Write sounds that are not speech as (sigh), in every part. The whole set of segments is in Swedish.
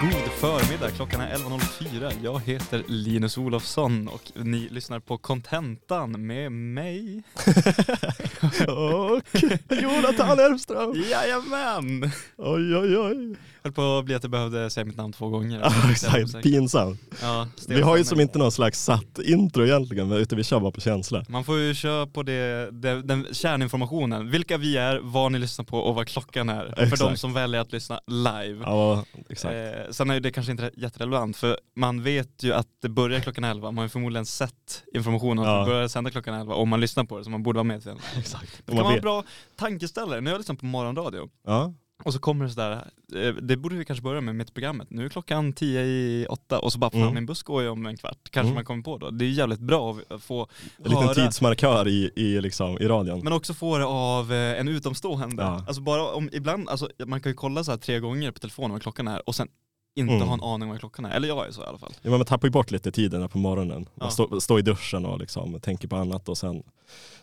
God förmiddag, klockan är 11.04. Jag heter Linus Olofsson och ni lyssnar på Contentan med mig. (laughs) och Jonathan Elfström. Jajamän! Oj, oj, oj. Höll på att bli att jag behövde säga mitt namn två gånger. (laughs) Ja, exakt. Pinsamt. Ja, Vi har ju som inte någon slags satt intro egentligen, utan vi kör bara på känsla. Man får ju köra på det, det, den kärninformationen. Vilka vi är, vad ni lyssnar på och vad klockan är. För Exakt. de som väljer att lyssna live. Ja, exakt. Eh, sen är det kanske inte jätterelevant för man vet ju att det börjar klockan 11. Man har ju förmodligen sett informationen att Ja. det börjar sända klockan 11 om man lyssnar på det så man borde vara med den. (laughs) exakt. Det kan vara en bra tankeställare. Nu har jag lyssnat på morgonradio Ja, och så kommer det sådär, eh, det borde vi kanske börja med mitt programmet. Nu är klockan 10 i 8 och så bara fan Mm. min buss går ju om en kvart. Kanske Mm. man kommer på då. Det är jävligt bra att få en liten höra tidsmarkör i, i, liksom, i radion. men också få det av eh, en utomstående. Ja. Alltså bara om, ibland, alltså man kan ju kolla så här tre gånger på telefonen vad klockan är och sen inte Mm. ha en aning vad klockan är. Eller jag är så i alla fall. Ja, men man tappar ju bort lite tiden på morgonen. Ja. står står i duschen och liksom tänker på annat och sen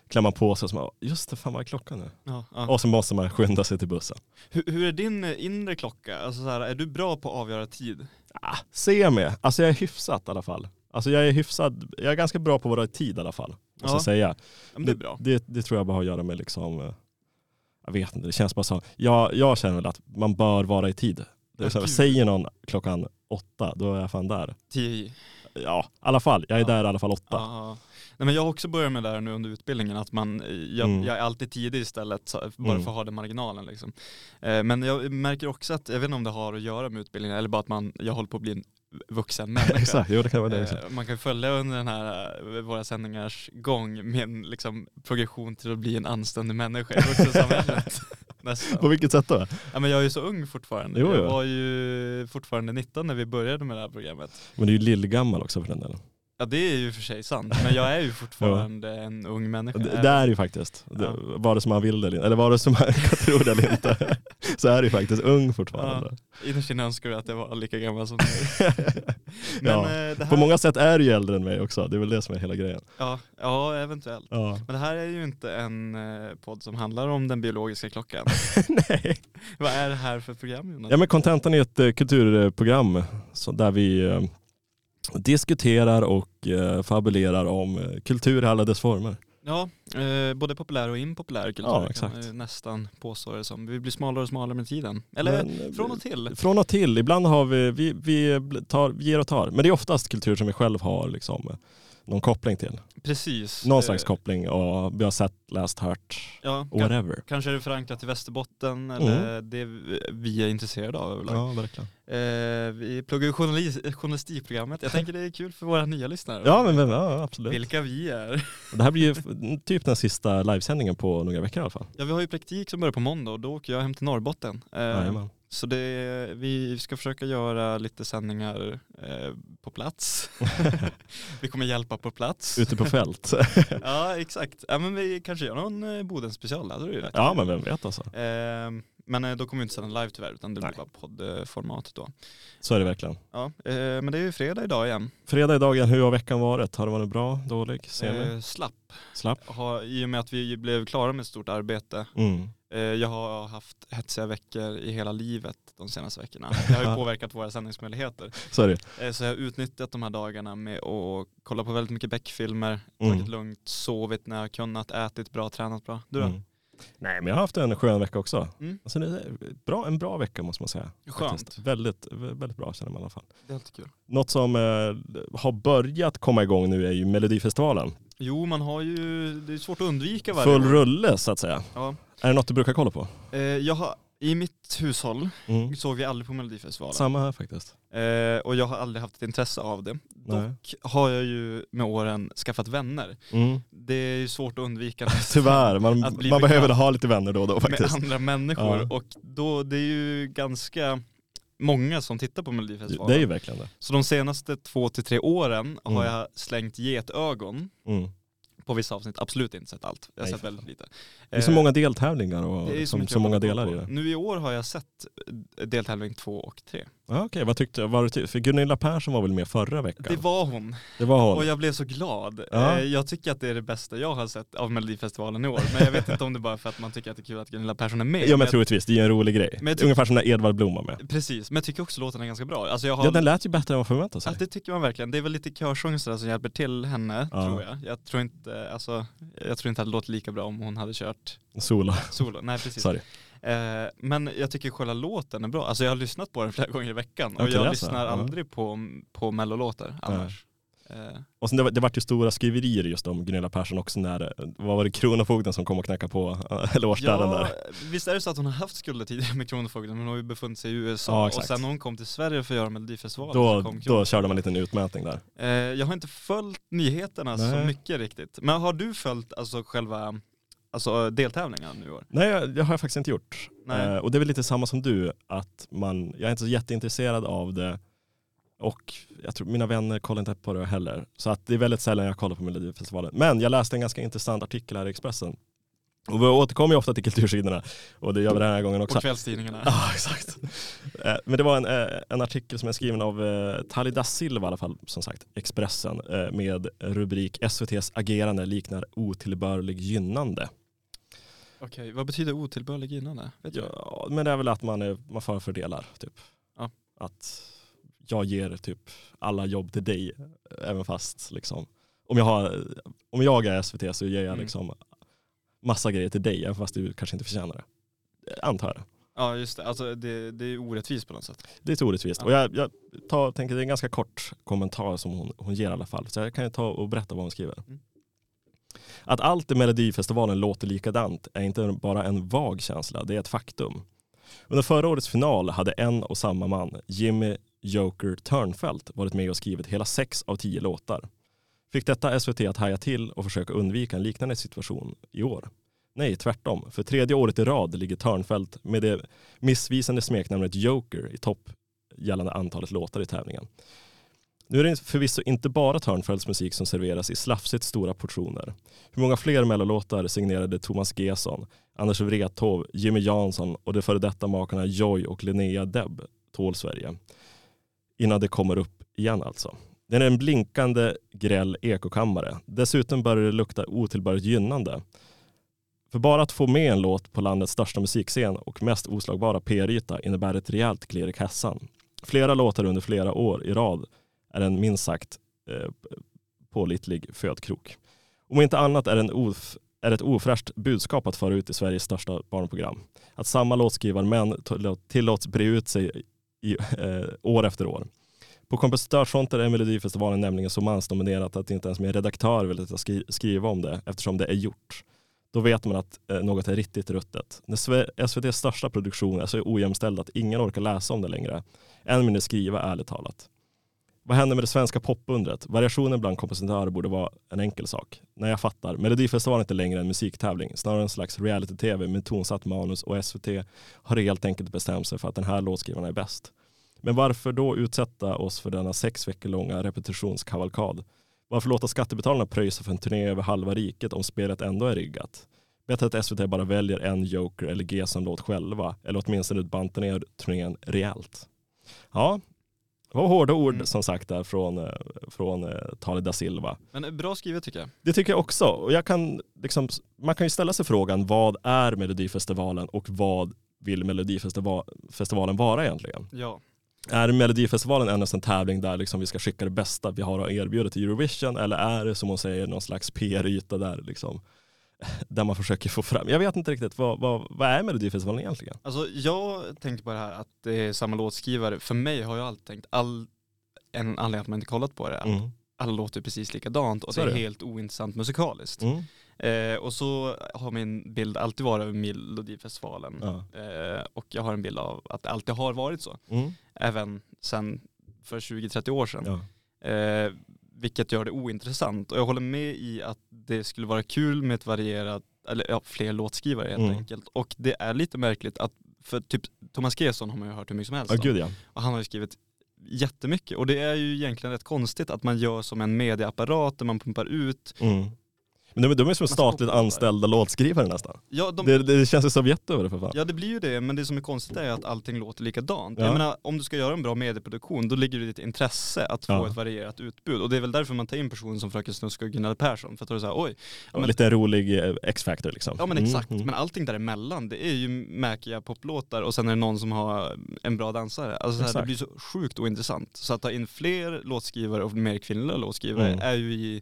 klämmer man på sig och så bara, just det, fan vad är klockan nu? Ja, ja. Och så måste man skynda sig till bussen. Hur, hur är din eh, inre klocka? Alltså så här, är du bra på att avgöra tid? Ah, semi. Alltså jag är hyfsat i alla fall. Alltså jag är hyfsad, jag är ganska bra på att vara i tid i alla fall. Måste Ja. säga. Men det är bra. Det, det tror jag bara har att göra med liksom, eh, jag vet inte, det känns bara så. Jag, jag känner väl att man bör vara i tid. Det är så, säger någon klockan åtta, då är jag fan där. Tio. Ja, i alla fall. Jag är Ja. där i alla fall åtta. Ja. Nej, men jag har också börjat med det här nu under utbildningen, att man, eh, jag, Mm. jag är alltid tidig istället, bara Mm. för att ha den marginalen. Liksom. Eh, Men jag märker också att, jag vet inte om det har att göra med utbildningen, eller bara att man, jag håller på att bli en vuxen (laughs) människa. Exakt, jo det kan vara det. Exakt. Eh, Man kan följa under den här, eh, våra sändningars gång med en liksom, progression till att bli en anständig människa i vuxensamhället. (laughs) Nästan. På vilket sätt då? Ja, men jag är ju så ung fortfarande. Jo, jag jo. var ju fortfarande 19 när vi började med det här programmet. Men du är ju lillgammal också för den delen. Ja det är ju för sig sant, men jag är ju (laughs) fortfarande en ung människa. Det, det är ju faktiskt, det, Ja. vare sig man vill det eller eller vare sig man (laughs) kan tro det eller inte, (laughs) så är du faktiskt ung fortfarande. Innerst inne önskar jag att jag var lika gammal som. Men Ja. eh, här, På många sätt är du ju äldre än mig också, det är väl det som är hela grejen. ja, ja, eventuellt. Ja. Men det här är ju inte en eh, podd som handlar om den biologiska klockan. Nej. Vad är det här för program Jonas? Ja men Contentan är ett eh, kulturprogram där vi diskuterar och eh, fabulerar om eh, kultur i alla dess former. Ja, eh, både populär och impopulär kultur Ja, kan exakt. man ju nästan påstå det som. Vi blir smalare och smalare med tiden. Eller Men, eh, från och till. Från och till. Ibland har vi, vi, vi, tar, ger och tar. Men det är oftast kultur som vi själv har liksom, någon koppling till. Precis. Någon Eh, slags koppling och vi har sett, läst, hört, Ja, whatever. kanske är det förankrat i Västerbotten eller det vi är intresserade av överlag. Ja, verkligen. Eh, vi pluggar ju journali- journalistikprogrammet. Jag tänker det är kul för våra nya lyssnare. Ja, men vem- ja, absolut. Vilka vi är. (laughs) Det här blir ju typ den sista livesändningen på några veckor i alla fall. Ja, vi har ju praktik som börjar på måndag och då åker jag hem till Norrbotten. Eh, Jajamän. Så det, vi ska försöka göra lite sändningar eh, på plats. (laughs) vi kommer hjälpa på plats. Ute på fält. (laughs) ja, exakt. Ja, men vi kanske gör någon eh, Boden special. Det hade du ja, men vem vet alltså. Eh, men då kommer vi inte sända live tyvärr utan det blir Nej. bara poddformat då. Så är det verkligen. Ja, eh, men det är ju fredag idag igen. Fredag i dagen, hur har veckan varit? Har det varit bra, dålig, semi? Eh, slapp. Slapp? Har, I och med att vi blev klara med ett stort arbete. Mm. Eh, jag har haft hetsiga veckor i hela livet de senaste veckorna. (laughs) Det har ju påverkat våra sändningsmöjligheter. Det. Eh, så jag har utnyttjat de här dagarna med att kolla på väldigt mycket Beck-filmer, Mm. tagit lugnt, sovit när jag kunnat, ätit bra, tränat bra. Du då? Mm. Nej men jag har haft en skön vecka också. Mm. Alltså, bra, en bra vecka måste man säga. Skönt. Faktiskt. Väldigt, väldigt bra känner man i alla fall. Det är kul. Något som eh, har börjat komma igång nu är ju Melodifestivalen. Jo, man har ju, det är svårt att undvika varje Full år. rulle så att säga. Ja. Är det något du brukar kolla på? Eh, jag har, I mitt hushåll Mm. såg vi aldrig på Melodifestivalen. Samma här faktiskt. Eh, och jag har aldrig haft ett intresse av det. Nej. Dock har jag ju med åren skaffat vänner. Mm. Det är ju svårt att undvika (laughs) Tyvärr, man, Att man behöver ha lite vänner då och då med faktiskt. andra människor. Ja. Och då, det är ju ganska många som tittar på Melodifestivalen. Det är ju verkligen det. Så de senaste två till tre åren har Mm. jag slängt getögon Mm. på vissa avsnitt. Absolut inte sett allt. Jag har Nej, sett väldigt lite. Det är så Eh, många deltävlingar och det är så, mycket så att många delar i det. Nu i år har jag sett eh, deltävling två och tre. Ja, Okej, vad tyckte var det, För Gunilla Persson var väl med förra veckan? Det var hon. det var hon. Och jag blev så glad. Ja. Eh, Jag tycker att det är det bästa jag har sett av Melodifestivalen i år. Men jag vet inte om det bara är för att man tycker att det är kul att Gunilla Persson är med. Ja men troligtvis, det är en rolig grej. Men tycker- Ungefär som när Edvard Blom var med. Precis, men jag tycker också låten är ganska bra. Alltså har... Ja den lät ju bättre än vad förväntat sig. Ja, det tycker man verkligen. Det är väl lite körsång sådär som hjälper till henne, Ja. tror jag. Jag tror inte, alltså, jag tror inte att det låter lika bra om hon hade kört Solo, solo. Nej, precis. sorry. Eh, men jag tycker själva låten är bra. Alltså jag har lyssnat på den flera gånger i veckan och Okej, jag det är så. lyssnar aldrig på, på mellolåtar annars. Eh, Och sen det, det vart ju stora skriverier just om Gunilla Persson också när, vad var det, Kronofogden som kom och knackade på, (laughs) eller årsdörren ja, där. visst är det så att hon har haft skulder tidigare med Kronofogden men hon har ju befunnit sig i USA Ja, och sen när hon kom till Sverige för att göra Melodifestivalen så Då, kom då körde man en liten utmätning där. Eh, jag har inte följt nyheterna så Nej. mycket riktigt. Men har du följt alltså själva alltså, deltävlingarna nu i år? Nej det har jag faktiskt inte gjort. Eh, och det är väl lite samma som du, att man, jag är inte så jätteintresserad av det och jag tror mina vänner kollar inte på det heller. Så att det är väldigt sällan jag kollar på Melodifestivalen. Men jag läste en ganska intressant artikel här i Expressen. Och vi återkommer ju ofta till kultursidorna och det gör vi den här gången också. Och kvällstidningarna? (laughs) Ja, exakt. Eh, Men det var en, eh, en artikel som är skriven av eh, Tali da Silva i alla fall, som sagt, Expressen, eh, med rubrik SVTs agerande liknar otillbörlig gynnande. Okej, vad betyder otillbörlig gynnande? Vet? Ja, men det är väl att man, är, man förfördelar, typ. Ja. Att jag ger typ alla jobb till dig, även fast liksom, om jag, har, om jag är SVT så ger jag Mm. liksom massa grejer till dig, även fast du kanske inte förtjänar det. Eh, Antar jag. Ja just det, alltså det, det är orättvist på något sätt. Det är lite orättvist. Ja. Och jag, jag tar, tänker det är en ganska kort kommentar som hon, hon ger i alla fall. Så jag kan ju ta och berätta vad hon skriver. Mm. Att allt i Melodifestivalen låter likadant är inte bara en vag känsla, det är ett faktum. Under förra årets final hade en och samma man, Jimmy Joker Törnfeldt, varit med och skrivit hela sex av tio låtar. Fick detta SVT att haja till och försöka undvika en liknande situation i år? Nej, tvärtom. För tredje året i rad ligger Törnfeldt med det missvisande smeknamnet Joker i topp gällande antalet låtar i tävlingen. Nu är det förvisso inte bara Törnfeldts musik som serveras i slafsigt stora portioner. Hur många fler mellolåtar signerade Thomas Gesson, Anders Wrethov, Jimmy Jansson och de före detta makarna Joy och Linnea Deb tål Sverige? Innan det kommer upp igen alltså. Den är en blinkande gräll ekokammare. Dessutom börjar det lukta otillbörligt gynnande. För bara att få med en låt på landets största musikscen och mest oslagbara PR-yta innebär ett rejält klirr i kassan. Flera låtar under flera år i rad är en minst sagt eh, pålitlig födkrok. Om inte annat är, en of, är ett ofräscht budskap att föra ut i Sveriges största barnprogram. Att samma låtskrivarmän tillåts bre ut sig i, eh, år efter år. På kompositörsfronten är Melodifestivalen nämligen så mansdominerat att inte ens min redaktör vill att jag skri- skriva om det eftersom det är gjort. Då vet man att eh, något är riktigt ruttet. När SVTs största produktion är så ojämställd att ingen orkar läsa om det längre. Än mindre skriva ärligt talat. Vad händer med det svenska popundret? Variationen bland kompositörer borde vara en enkel sak. När jag fattar, Melodifestivalen är inte längre en musiktävling, snarare en slags reality-tv med tonsatt manus och SVT har helt enkelt bestämt sig för att den här låtskrivaren är bäst. Men varför då utsätta oss för denna sex veckor långa repetitionskavalkad? Varför låta skattebetalarna pröjsa för en turné över halva riket om spelet ändå är riggat? Bättre att SVT bara väljer en Joker eller G som låt själva, eller åtminstone bantar ner turnén rejält. Ja, det var hårda ord Mm. som sagt där från, eh, från eh, da Silva. Men eh, bra skrivet tycker jag. Det tycker jag också. Och jag kan, liksom, man kan ju ställa sig frågan, vad är Melodifestivalen och vad vill Melodifestivalen vara egentligen? Ja. Är Melodifestivalen endast en tävling där liksom vi ska skicka det bästa vi har att erbjuda till Eurovision eller är det som hon säger någon slags PR-yta där liksom där man försöker få fram, jag vet inte riktigt, vad, vad, vad är Melodifestivalen egentligen? Alltså jag tänker på det här att det är samma låtskrivare. För mig har jag alltid tänkt, all, en anledning att man inte kollat på det, att Mm. alla låter precis likadant och Så det är är det. helt ointressant musikaliskt. Mm. Eh, och så har min bild alltid varit av Melodifestivalen. Ja. Eh, och jag har en bild av att det alltid har varit så. Mm. Även sen för 20-30 år sedan. Ja. Eh, vilket gör det ointressant. Och jag håller med i att det skulle vara kul med ett varierat, eller ja, fler låtskrivare helt Mm. enkelt. Och det är lite märkligt att, för typ Thomas Gesson har man ju hört hur mycket som helst om. gud ja. Och han har ju skrivit jättemycket. Och det är ju egentligen rätt konstigt att man gör som en medieapparat där man pumpar ut. Mm. Men de, de är som statligt anställda låtskrivare nästan. Ja, de, Det, det känns ju Sovjet över det för fan. Ja det blir ju det, men det som är konstigt är att allting låter likadant. Ja. Jag menar, om du ska göra en bra medieproduktion, då ligger det i ditt intresse att få Ja. ett varierat utbud. Och det är väl därför man tar in personer som Fröken Snusk och Gunnar Persson, för att då är det såhär, oj, ja, men, Lite rolig eh, X-factor liksom. ja men Mm, exakt, mm. men allting däremellan, det är ju mäkiga poplåtar och sen är det någon som har en bra dansare. Alltså så här, det blir så sjukt ointressant. Så att ta in fler låtskrivare och mer kvinnliga låtskrivare Mm. är ju i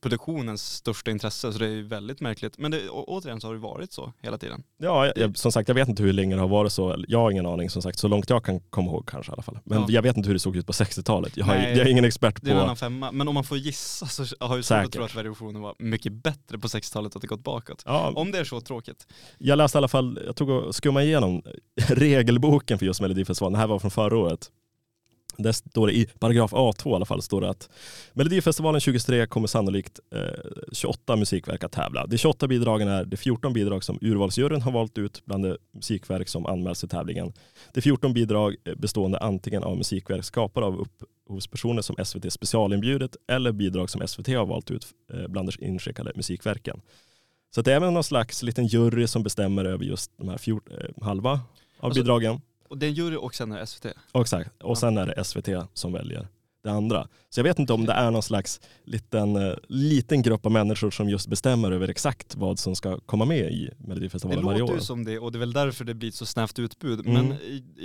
produktionens största intresse, så det är väldigt märkligt. Men det, å, återigen så har det varit så hela tiden. Ja, jag, som sagt jag vet inte hur länge det har varit så. Jag har ingen aning som sagt, så långt jag kan komma ihåg kanske i alla fall. Men Ja. jag vet inte hur det såg ut på 60-talet. Jag, jag är ingen expert Det är en på... annan femma, men om man får gissa så har jag svårt att tro att variationen var mycket bättre på 60-talet och att det gått bakåt. Ja, Om det är så tråkigt. jag läste i alla fall, jag tog och skummade igenom (laughs) regelboken för just Melodifestivalen. Det här var från förra året. Där står det i paragraf A2 i alla fall, står det att Melodifestivalen 2023 kommer sannolikt eh, 28 musikverk att tävla. De 28 bidragen är de 14 bidrag som urvalsjuryn har valt ut bland de musikverk som anmäls till tävlingen. Är 14 bidrag eh, bestående antingen av musikverk skapade av upphovspersoner som SVT specialinbjudit eller bidrag som SVT har valt ut eh, bland de inskickade musikverken. Så det är väl någon slags liten jury som bestämmer över just de här fjort, eh, halva av Alltså- bidragen. Och det är en jury och sen är det SVT. Exakt. och sen är det SVT som väljer det andra. Så jag vet inte om det är någon slags liten, eh, liten grupp av människor som just bestämmer över exakt vad som ska komma med i Det Melodifestivalen varje låter år. ju som det och det är väl därför det blir ett så snävt utbud. Mm. Men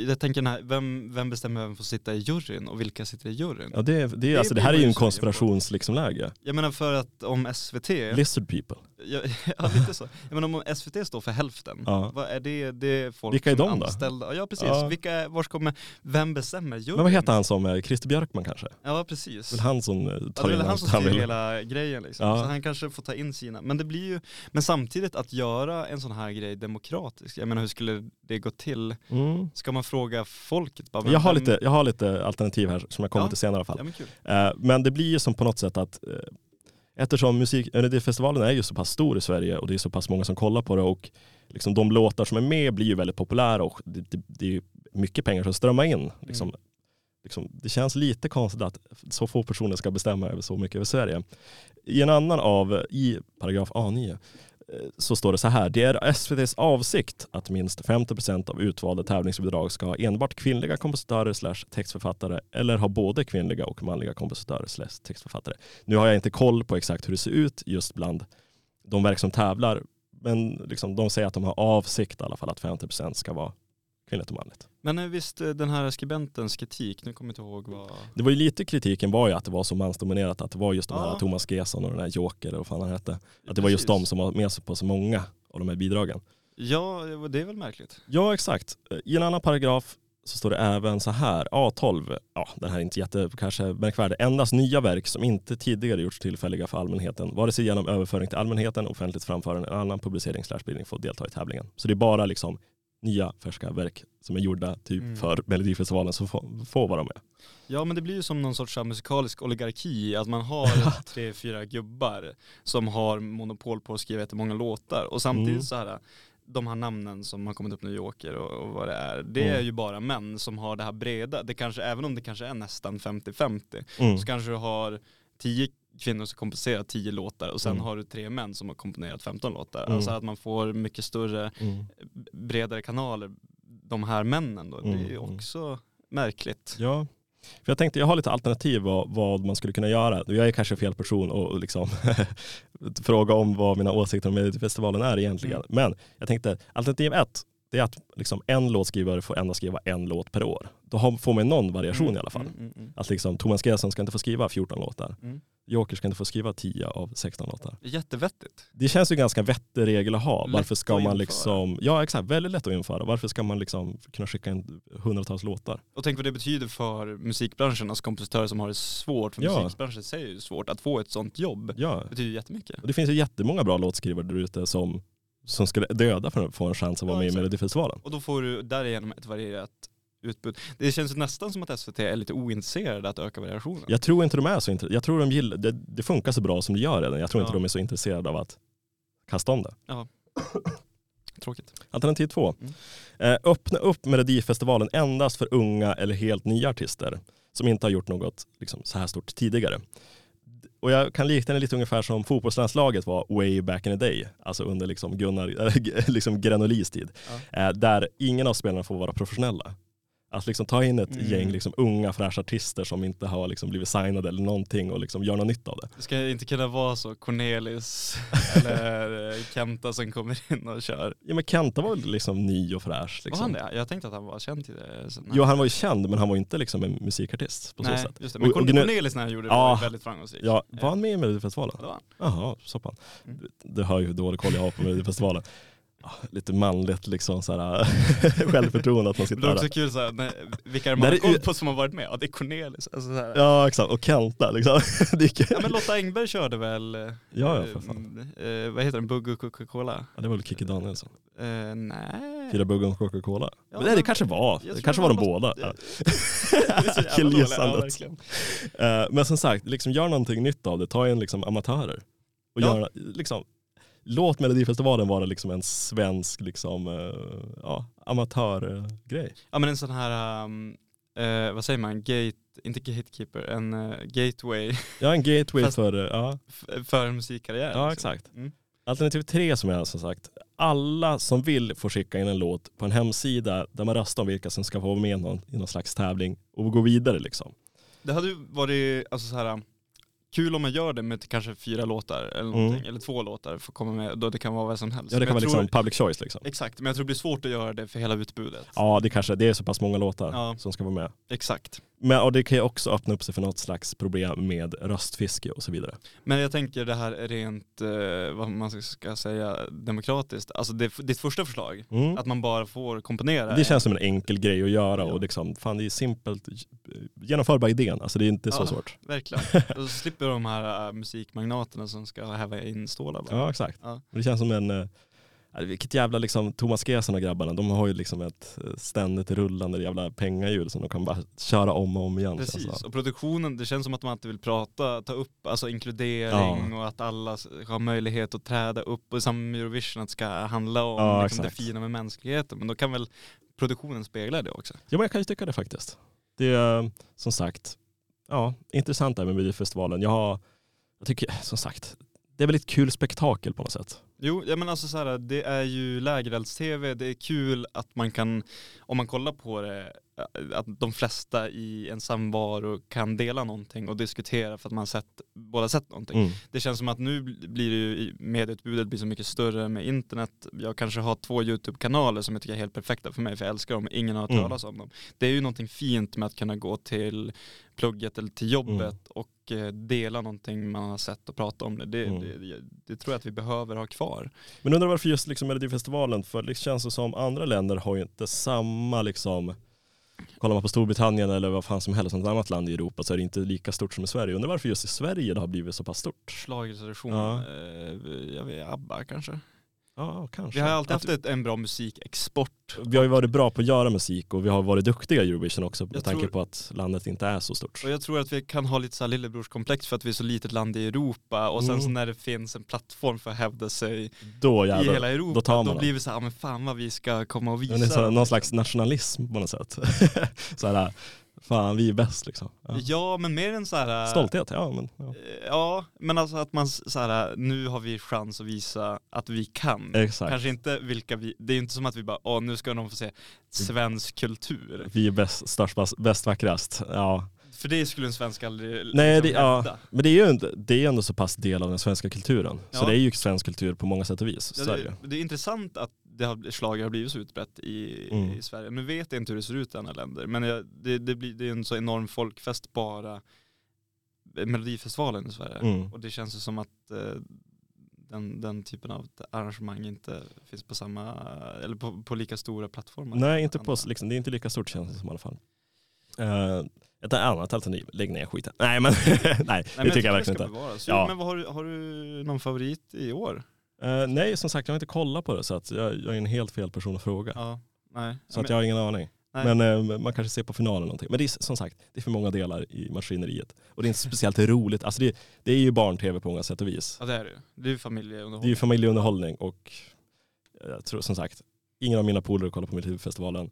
jag tänker, här, vem, vem bestämmer vem får sitta i juryn och vilka sitter i juryn? Ja, det, det, Det alltså, det här är ju en konspirationsläge. Liksom, läge. Jag menar för att om SVT, Lizard people. Ja, (laughs) ja lite så. Jag menar om SVT står för hälften, Ja. vad är det, det är folk Vilka är de då? anställda? Ja precis, Ja. vilka, är- vars kommer, vem bestämmer juryn? Men vad heter han som, eh, Christer Björkman kanske? Ja precis. Väl han som eh, Ja, tar det är in han som styr hela grejen liksom. Ja. Så han kanske får ta in sina. Men det blir ju, men samtidigt att göra en sån här grej demokratisk, jag menar hur skulle det gå till? Mm. Ska man fråga folket? Bara, Jag, har vem- lite, jag har lite alternativ här som jag kommer Ja. till senare i alla fall. Ja men. Eh, Men det blir ju som på något sätt att eftersom musik, Melodifestivalen är ju så pass stor i Sverige och det är så pass många som kollar på det och liksom de låtar som är med blir ju väldigt populära och det, det, det är mycket pengar som strömmar in. Liksom, Mm. liksom, det känns lite konstigt att så få personer ska bestämma över så mycket över Sverige. I en annan av, i paragraf A9, eh, Eh, så står det så här. Det är SVTs avsikt att minst 50% av utvalda tävlingsbidrag ska ha enbart kvinnliga kompositörer slash textförfattare eller ha både kvinnliga och manliga kompositörer slash textförfattare. Nu har jag inte koll på exakt hur det ser ut just bland de verk som tävlar men liksom, de säger att de har avsikt i alla fall att 50% ska vara kvinnligt och manligt. Men eh, visst eh, den här skribentens kritik, nu kommer jag inte ihåg vad... Det var ju lite kritiken var ju att det var så mansdominerat, att det var just de här Ja. Thomas Gesson och den här Joker och fan han hette. Att det var just de som var med sig på så många av de här bidragen. Ja, det är väl märkligt. Ja exakt. I en annan paragraf så står det även så här, A12, ja den här är inte jätte kanske märkvärdig, endast nya verk som inte tidigare gjorts tillfälliga för allmänheten, vare sig genom överföring till allmänheten, offentligt framförande eller annan publicering spridning får delta i tävlingen. Så det är bara liksom nya färska verk som är gjorda typ Mm. för Melodifestivalen som får, får vara med. Ja men det blir ju som någon sorts musikalisk oligarki, att man har (laughs) tre, fyra gubbar som har monopol på att skriva jättemånga låtar och samtidigt Mm. så här de här namnen som har kommit upp nu, Joker och, och vad det är, det Mm. är ju bara män som har det här breda, det kanske, även om det kanske är nästan 50-50, Mm. så kanske du har tio kvinnor som komponerar tio låtar och sen Mm. har du tre män som har komponerat 15 låtar. Mm. Alltså att man får mycket större, Mm. bredare kanaler, de här männen då. Det är ju Mm. också märkligt. Ja, för jag tänkte jag har lite alternativ vad, vad man skulle kunna göra. Jag är kanske fel person att liksom (laughs) fråga om vad mina åsikter om Melodifestivalen är egentligen. Mm. Men jag tänkte alternativ ett, det är att liksom en låtskrivare får endast skriva en låt per år. Då får man någon variation i alla fall. Mm, mm, mm. Att liksom, Thomas Gesson ska inte få skriva 14 låtar. Mm. Joker ska inte få skriva 10 av 16 låtar. Jättevettigt. Det känns ju ganska vettig regel att ha. Lätt Varför ska man liksom, ja exakt, väldigt lätt att införa. Varför ska man liksom kunna skicka in hundratals låtar? Och tänk vad det betyder för musikbranschen, alltså kompositörer som har det svårt, för Ja. musikbranschen säger ju svårt, att få ett sånt jobb Ja, betyder jättemycket. Och det finns ju jättemånga bra låtskrivare där ute som, som skulle döda för att få en chans att vara Ja, med i exakt. Melodifestivalen. Och då får du därigenom ett varierat utbud. Det känns nästan som att SVT är lite ointresserade att öka variationen. Jag tror inte de är så intresserade. Jag tror de gillar, det, det funkar så bra som det gör redan. Jag tror inte Ja. de är så intresserade av att kasta om det. (coughs) Tråkigt. Alternativ två. Mm. Eh, öppna upp Melodifestivalen endast för unga eller helt nya artister som inte har gjort något liksom, så här stort tidigare. Och jag kan likna det lite ungefär som fotbollslandslaget var way back in the day, alltså under liksom Gunnar, (laughs) liksom Granolis tid. Ja. Eh, där ingen av spelarna får vara professionella. Att liksom ta in ett Mm. gäng liksom unga fräscha artister som inte har liksom blivit signade eller någonting och liksom gör något nytt av det. Det ska inte kunna vara så Cornelis (laughs) eller eh, Kenta som kommer in och kör. Ja men Kenta var liksom ny och fräsch. Var Liksom. han det? Jag tänkte att han var känd till det. sen- Jo han var ju känd men han var inte liksom en musikartist på Nej, så sätt. just det. Men Och- och Cornelis när han gjorde det Ja. var väldigt framgångsrik. Ja, var han med i Melodifestivalen? ja, det var han. Jaha, så fan. Mm. Du, du hör ju hur dålig koll jag har på Melodifestivalen. (laughs) Lite manligt liksom såhär (laughs) självförtroende att man sitter det är där. också kul såhär, när, vilka är man har koll på som har varit med? Ja det är Cornelis. Alltså, så här. Ja exakt, och Kenta liksom. (laughs) Ja men Lotta Engberg körde väl, eh, Ja, ja, för fan. eh, vad heter den, Bugg och Coca-Cola? Ja, det var väl Kikki Danielsson. Eh, nej. Fyra bugg och Coca-Cola. Ja, men nej, det kanske var. Det kanske var de var båda. Ja. (laughs) Så. Killgissandet. Ja. Eh, Men som sagt, liksom gör någonting nytt av det. Ta in liksom amatörer. Och Ja. gör, liksom, låt Melodifestivalen vara liksom en svensk liksom, eh, ja, amatörgrej. Ja men en sån här, um, eh, vad säger man, gate, inte gatekeeper, en eh, gateway Ja, en gateway för, eh, ja, f- för musikkarriär. ja liksom. exakt. Mm. Alternativ tre som jag som sagt, alla som vill får skicka in en låt på en hemsida där man röstar om vilka som ska få vara med någon, i någon slags tävling och gå vidare liksom. Det hade ju varit alltså, så här, kul om man gör det med kanske fyra låtar eller Mm. någonting, eller två låtar för att komma med, då det kan vara vad som helst. Ja det kan vara jag tror, liksom public choice liksom. Exakt, men jag tror det blir svårt att göra det för hela utbudet. Ja det kanske, det är så pass många låtar Ja. som ska vara med. Exakt. Men och det kan ju också öppna upp sig för något slags problem med röstfiske och så vidare. Men jag tänker det här är rent, eh, vad man ska säga, demokratiskt. Alltså det, ditt första förslag, Mm. att man bara får komponera. Det känns som en enkel grej att göra Ja. och liksom, fan det är simpelt, genomförbar idén, alltså det är inte så Ja. svårt. Verkligen. (laughs) Och så slipper de här äh, musikmagnaterna som ska häva in stålar bara. Ja exakt. Ja. Det känns som en, eh, vilket jävla liksom, Thomas Gesson och grabbarna, de har ju liksom ett ständigt rullande jävla pengahjul som de kan bara köra om och om igen. Precis, och produktionen, det känns som att de alltid vill prata, ta upp alltså inkludering Ja. och att alla har möjlighet att träda upp och samma Eurovision att det ska handla om Ja, liksom, det fina med mänskligheten. Men då kan väl produktionen spegla det också? Ja men jag kan ju tycka det faktiskt. Det är som sagt, ja, intressant här med Melodifestivalen. Jag har, jag tycker som sagt, det är väl ett kul spektakel på något sätt. Jo, ja men alltså så här, det är ju lägerelds-tv, det är kul att man kan, om man kollar på det, att de flesta i en samvaro kan dela någonting och diskutera för att man sett, båda sett någonting. Mm. Det känns som att nu blir det ju, medieutbudet blir så mycket större med internet. Jag kanske har två YouTube-kanaler som jag tycker är helt perfekta för mig, för jag älskar dem, ingen har hört Mm. talas om dem. Det är ju någonting fint med att kunna gå till plugget eller till jobbet Mm. och eh, dela någonting man har sett och prata om det. Det, Mm. det, det, det tror jag att vi behöver ha kvar. Men undrar varför just liksom Melodifestivalen, för det känns som andra länder har ju inte samma liksom Kollar man på Storbritannien eller vad fan som helst, något annat land i Europa så är det inte lika stort som i Sverige. Undrar varför just i Sverige det har blivit så pass stort? Schlagertradition, Ja. eh, jag vet, ABBA kanske. Ja, kanske. Vi har alltid haft ett, en bra musikexport. Vi har ju varit bra på att göra musik och vi har varit duktiga i Eurovision också med Jag tanke tror- på att landet inte är så stort. Och jag tror att vi kan ha lite så här lillebrorskomplex för att vi är så litet land i Europa och sen Mm. så när det finns en plattform för att hävda sig Då i jävlar. hela Europa, då tar man då blir vi så här, "Ja, men fan vad vi ska komma och visa. Men det är så, dem." någon slags nationalism på något sätt. (laughs) så här, fan vi är bäst liksom. Ja. Ja men mer än så här. Stolthet, ja men. Ja. Ja, men alltså att man så här, nu har vi chans att visa att vi kan. Exakt. Kanske inte vilka vi, det är inte som att vi bara, åh nu ska de få se svensk kultur. Vi är bäst, störst, bäst, bäst vackrast. Ja. För det skulle en svensk aldrig Nej, liksom det, ja. Men det är ju inte, det är ändå så pass del av den svenska kulturen. Så Ja. det är ju svensk kultur på många sätt och vis. Ja, så det det, det är intressant att det har, schlager har blivit så utbrett i, Mm. i Sverige. Nu vet jag inte hur det ser ut i andra länder, men jag, det, det, blir, det är en så enorm folkfest bara Melodifestivalen i Sverige. Mm. Och det känns ju som att eh, den, den typen av arrangemang inte finns på samma, eller på, på lika stora plattformar. Nej, inte på, liksom, det är inte lika stort känns det som i alla fall. Uh, ett annat alternativ, lägg ner skiten. Nej men, nej, (laughs) Nej, det men tycker jag verkligen inte. bevaras. Ja. Jo, men vad har, du, har du någon favorit i år? Eh, nej, som sagt jag har inte kollat på det så att jag, jag är en helt fel person att fråga. Ja, nej. Så att jag har ingen aning. Nej. Men eh, man kanske ser på finalen någonting. Men det är som sagt, det är för många delar i maskineriet. Och det är inte (laughs) speciellt roligt. Alltså det, det är ju barn-tv på många sätt och vis. Ja det är det ju. Det är ju Det är ju familjeunderhållning. familjeunderhållning och jag tror som sagt, ingen av mina polare kollar på Melodifestivalen.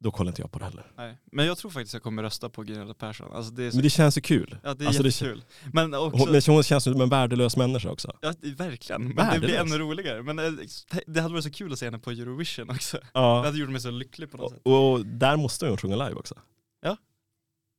Då kollar inte jag på det heller. Nej. Men jag tror faktiskt jag kommer rösta på Gunilla Persson. Alltså det så, Men det känns ju kul. ja, det är alltså det- jättekul. Men också, Hon, men hon känns som en värdelös människa också. ja, det- verkligen. Men det blir Värdelös. ännu roligare. Men eh, det hade varit så kul att se henne på Eurovision också. Det Ja. hade gjort mig så lycklig på något sätt. Och, och där måste hon sjunga live också. Ja.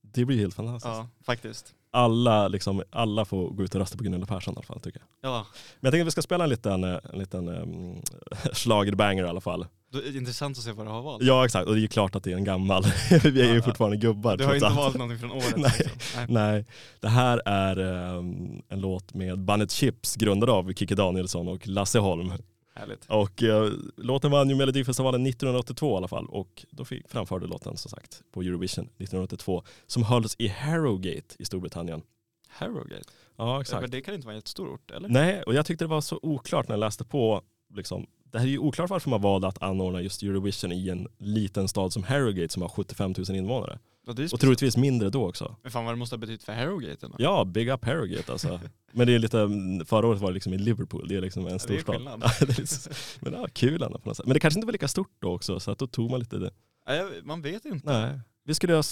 Det blir helt fantastiskt. Ja, faktiskt. Alla, liksom, alla får gå ut och rösta på Gunilla Persson i alla fall tycker jag. Ja, Men jag tänkte att vi ska spela en liten, eh, en liten um, (laughs) schlagerbanger i alla fall. Intressant att se vad du har valt. Ja exakt, och det är ju klart att det är en gammal. (laughs) vi är ju Ja. fortfarande gubbar Du har ju inte allt. valt någonting från året. (laughs) Nej. liksom. Nej. Nej, det här är ehm, en låt med bandet Chips grundad av Kikki Danielsson och Lasse Holm. Härligt. Och eh, låten vann ju Melodifestivalen 1982 i alla fall och då fick, framförde låten som sagt på Eurovision 1982 som hölls i Harrogate i Storbritannien. Harrogate. Ja Men exakt. det kan inte vara en jättestor ort, eller? Nej, och jag tyckte det var så oklart när jag läste på liksom, det här är ju oklart varför man valde att anordna just Eurovision i en liten stad som Harrogate som har 75 000 invånare. Ja, Och troligtvis mindre då också. Men fan vad det måste ha betytt för Harrogate ändå. Ja, big up Harrogate alltså. (laughs) Men det är lite, förra året var det liksom i Liverpool, det är liksom en stor stad. Ja, det är (laughs) lite, men ja, kul ändå på något sätt. Men det kanske inte var lika stort då också, så att då tog man lite det. Nej, man vet inte. Nej. Vi skulle ha,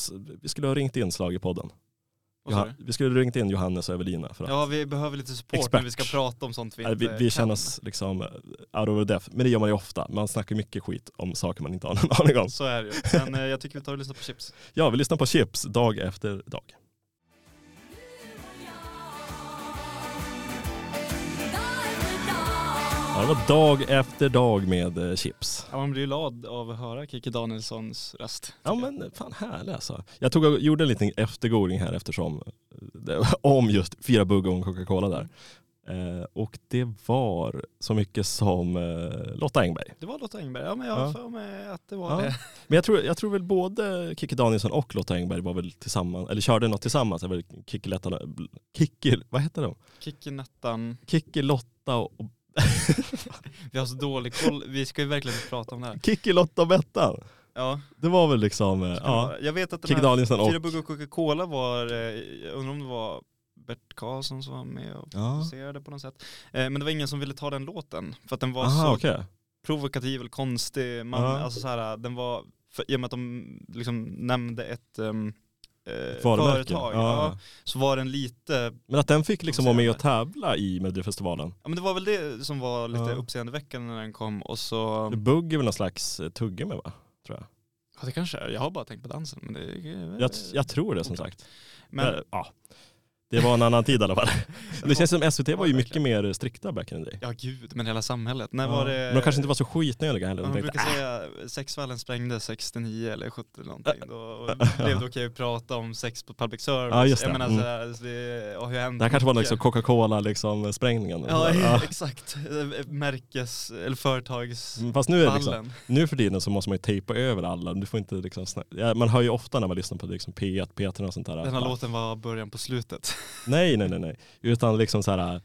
vi skulle ha ringt in slag i podden. Johan, vi skulle ringt in Johannes och Evelina för att Ja, vi behöver lite support Expert. när vi ska prata om sånt vi inte vi, vi känner oss liksom eh, out of depth. Men det gör man ju ofta. Man snackar mycket skit om saker man inte har någon (laughs) aning om. Så är det ju. Men eh, jag tycker vi tar och lyssnar på Chips. Ja, vi lyssnar på Chips dag efter dag. Ja, det var dag efter dag med eh, Chips. Ja, man blir glad av att höra Kikki Danielssons röst. Ja men fan härlig alltså. Jag tog och gjorde en liten eftergoogling här eftersom var (laughs) om just Fyra bugg och Coca-Cola där. Eh, och det var så mycket som eh, Lotta Engberg. Det var Lotta Engberg. Ja, men jag har Ja. för mig att det var Ja. det. Men jag tror, jag tror väl både Kikki Danielsson och Lotta Engberg var väl tillsammans, eller körde något tillsammans. Kikki, vad heter de? Kikki Nettan. Kikki, Lotta och (laughs) Vi har så dålig koll. Vi ska ju verkligen inte prata om det här. Kikki, Lotta och Bettan. Ja, Det var väl liksom, eh, ja, jag vet att den här Danielsson och... Fyra Bugg och Coca-Cola var, eh, jag undrar om det var Bert Karlsson som var med och Ja. producerade på något sätt. Eh, Men det var ingen som ville ta den låten. För att den var Aha, så okej. provokativ eller konstig. Man, Ja. alltså så här, den var, för, i och med att de liksom nämnde ett um, eh, företag, Ja. ja, så var den lite, Men att den fick liksom vara med och tävla i Melodifestivalen. ja men det var väl det som var lite Ja. uppseendeväckande när den kom och så, Bugg är väl någon slags eh, tuggummi va? Tror jag. ja det kanske är, jag har bara tänkt på dansen men det Jag, jag tror det som sagt. Men, Men, ja. Det var en annan tid i alla fall. (laughs) Det känns som SVT var ju mycket mer strikta back in the day. ja gud, men hela samhället. När Ja. var det? Men de kanske inte var så skitnödiga heller. Man tänkte, brukar "Äh, säga sexvallen sprängdes 69 eller 70 eller någonting. Då blev det (laughs) okej att prata om sex på public service. Ja, just det. Jag menar Mm. så här, det ju hänt det här kanske var liksom Coca-Cola liksom sprängningen. Ja, Ja. (laughs) exakt. Märkes, eller företagsvallen. Mm, Fast nu, är det liksom, nu för tiden så måste man ju tejpa över alla. Du får inte liksom man hör ju ofta när man lyssnar på liksom P1, P3 och sånt där. Den här låten var början på slutet. Nej, nej, nej, nej. Utan liksom så här,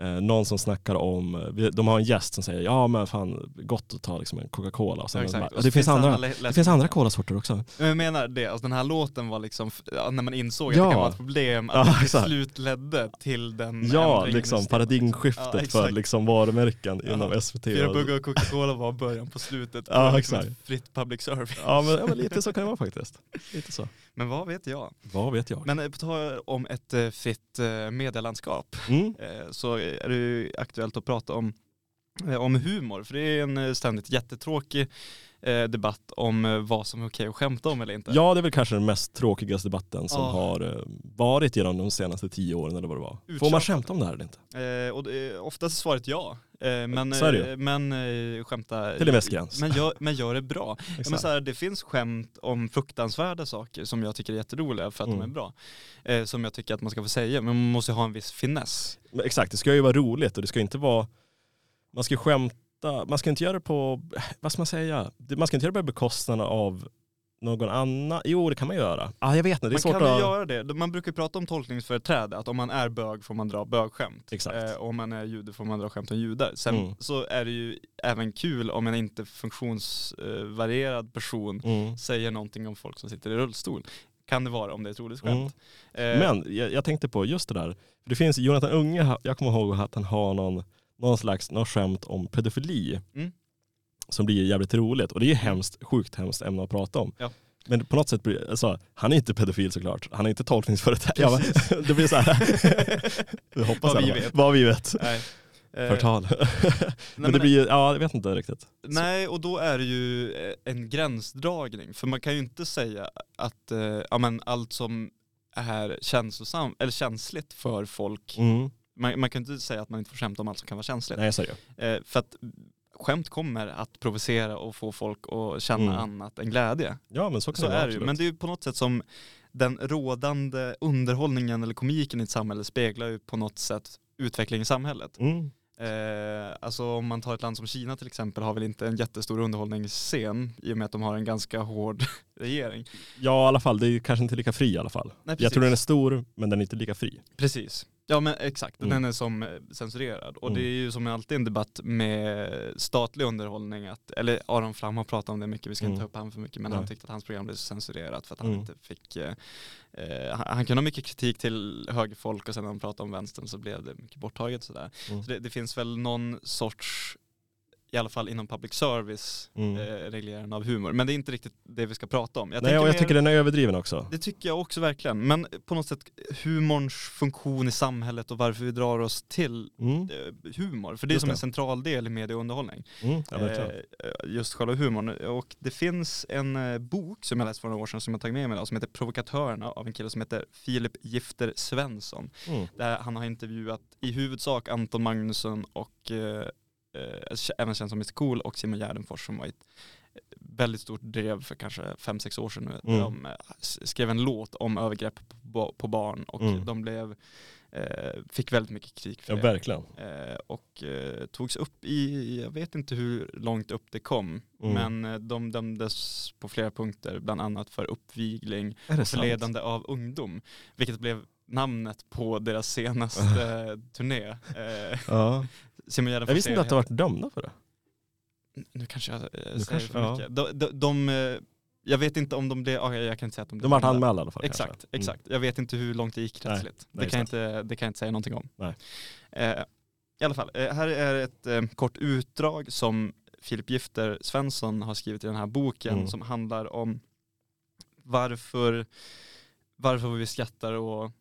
eh, någon som snackar om, eh, de har en gäst som säger ja men fan gott att ta liksom en Coca-Cola. Och sen Ja, exakt. bara, Och "Ja, så det, finns andra, det finns andra kolasorter också. Men jag menar det, alltså den här låten var liksom, när man insåg att Ja. det kan vara ett problem, att Ja, det exakt. slut ledde till den Ja, liksom paradigmskiftet Ja, för liksom varumärken inom SVT. Fyra buggar och Coca-Cola var början på slutet (laughs) Ja, på exakt. fritt public service. Ja men, ja men lite så kan det vara faktiskt. Lite så. Men vad vet jag? Vad vet jag? Men eh, på tal om ett eh, fritt medielandskap Mm. så är det aktuellt att prata om, eh, om humor. För det är en eh, ständigt jättetråkig eh, debatt om vad som är okej att skämta om eller inte. Ja det är väl kanske den mest tråkigaste debatten som Ja. har eh, varit genom de senaste tio åren eller vad det var. Får Uttjatat. man skämta om det här eller inte? Eh, och det oftast är svaret ja. Eh, men, Så är det ju. eh, men eh, skämta... Till en viss gräns. Men gör, men gör det bra. Men så här, det finns skämt om fruktansvärda saker som jag tycker är jätteroliga för att Mm. de är bra. Som jag tycker att man ska få säga, men man måste ha en viss finess. Men exakt, det ska ju vara roligt och det ska inte vara, man ska skämta, man ska inte göra det på, vad ska man säga, man ska inte göra det på bekostnad av någon annan, jo det kan man göra. Ah, jag vet inte, det är Man svårt kan att... göra det. Man brukar prata om tolkningsföreträde, att om man är bög får man dra bögskämt. Exakt. Eh, och om man är jude får man dra skämt om judar. Sen Mm. så är det ju även kul om en inte funktionsvarierad person Mm. säger någonting om folk som sitter i rullstol. Kan det vara om det är ett roligt skämt. Eh, Men jag, jag tänkte på just det där, för det finns, Jonathan Unge, ha- jag kommer ihåg att han har någon, någon slags någon skämt om pedofili. Som blir jävligt roligt. Och det är ju hemskt, sjukt hemskt ämne att prata om. Ja. Men på något sätt, blir, alltså, han är inte pedofil såklart. Han är inte tolkningsföreträdare. Ja, (laughs) det blir så här. (laughs) Vi hoppas Vad vi vet. Vad vi vet. Nej. Eh, Förtal. (laughs) men, men- det blir ju, ja jag vet inte riktigt. Nej, och då är det ju eh, en gränsdragning. För man kan ju inte säga att eh, ja, men allt som är känslosam, eller känsligt för folk, Mm. man, man kan inte säga att man inte får skämta om allt som kan vara känsligt. Nej så är det. Eh, för att skämt kommer att provocera och få folk att känna Mm. annat än glädje. Ja men så kan Så det är det. Men det är ju på något sätt som den rådande underhållningen eller komiken i ett samhälle speglar ju på något sätt utvecklingen i samhället. Mm. Eh, alltså om man tar ett land som Kina till exempel har väl inte en jättestor underhållningsscen i och med att de har en ganska hård (laughs) regering. Ja i alla fall, det är kanske inte lika fri i alla fall. Nej, Jag tror den är stor men den är inte lika fri. Precis. Ja men exakt, Mm. den är som eh, censurerad. Och Mm. det är ju som alltid en debatt med statlig underhållning, att, eller Aron Flam har pratat om det mycket, vi ska Mm. inte ta upp han för mycket, men Nej. han tyckte att hans program blev censurerat för att han Mm. inte fick, eh, eh, han, han kunde ha mycket kritik till högerfolk och sen när han pratade om vänstern så blev det mycket borttaget sådär. Mm. Så det, det finns väl någon sorts, i alla fall inom public service, Mm. eh, av humor. Men det är inte riktigt det vi ska prata om. Jag Nej och jag mer- tycker den är överdriven också. det tycker jag också verkligen. Men på något sätt humorns funktion i samhället och varför vi drar oss till Mm. eh, humor. För det är Just som det. en central del i media och underhållning. Mm. Ja. Eh, just själva humorn. Och det finns en eh, bok som jag läste för några år sedan som jag tagit med mig idag som heter Provokatörerna av en kille som heter Filip Gifter Svensson. Mm. Där han har intervjuat i huvudsak Anton Magnusson och eh, även känd som Mr Cool och Simon Gärdenfors som var ett väldigt stort drev för kanske fem sex år sedan nu. Mm. De eh, skrev en låt om övergrepp på, ba- på barn och Mm. de blev, eh, fick väldigt mycket kritik för Ja det. verkligen. Eh, och eh, togs upp i, jag vet inte hur långt upp det kom, Mm. men eh, de dömdes på flera punkter, bland annat för uppvigling och förledande av ungdom, vilket blev namnet på deras senaste (laughs) turné. Eh, Ja. Simon Gärdenfors Jag visste inte att de varit dömda för det. Nu kanske jag säger kanske- för ja. mycket. De, de, de, eh, jag vet inte om de blev, ja, jag kan inte säga att de blev De vart anmälda i alla fall. Exakt, kanske. Mm. exakt. Jag vet inte hur långt det gick rättsligt. nej, det, kan inte, det kan jag inte säga någonting om. Nej. Eh, I alla fall, eh, här är ett eh, kort utdrag som Filip Gifter Svensson har skrivit i den här boken Mm. som handlar om varför, varför vi skrattar och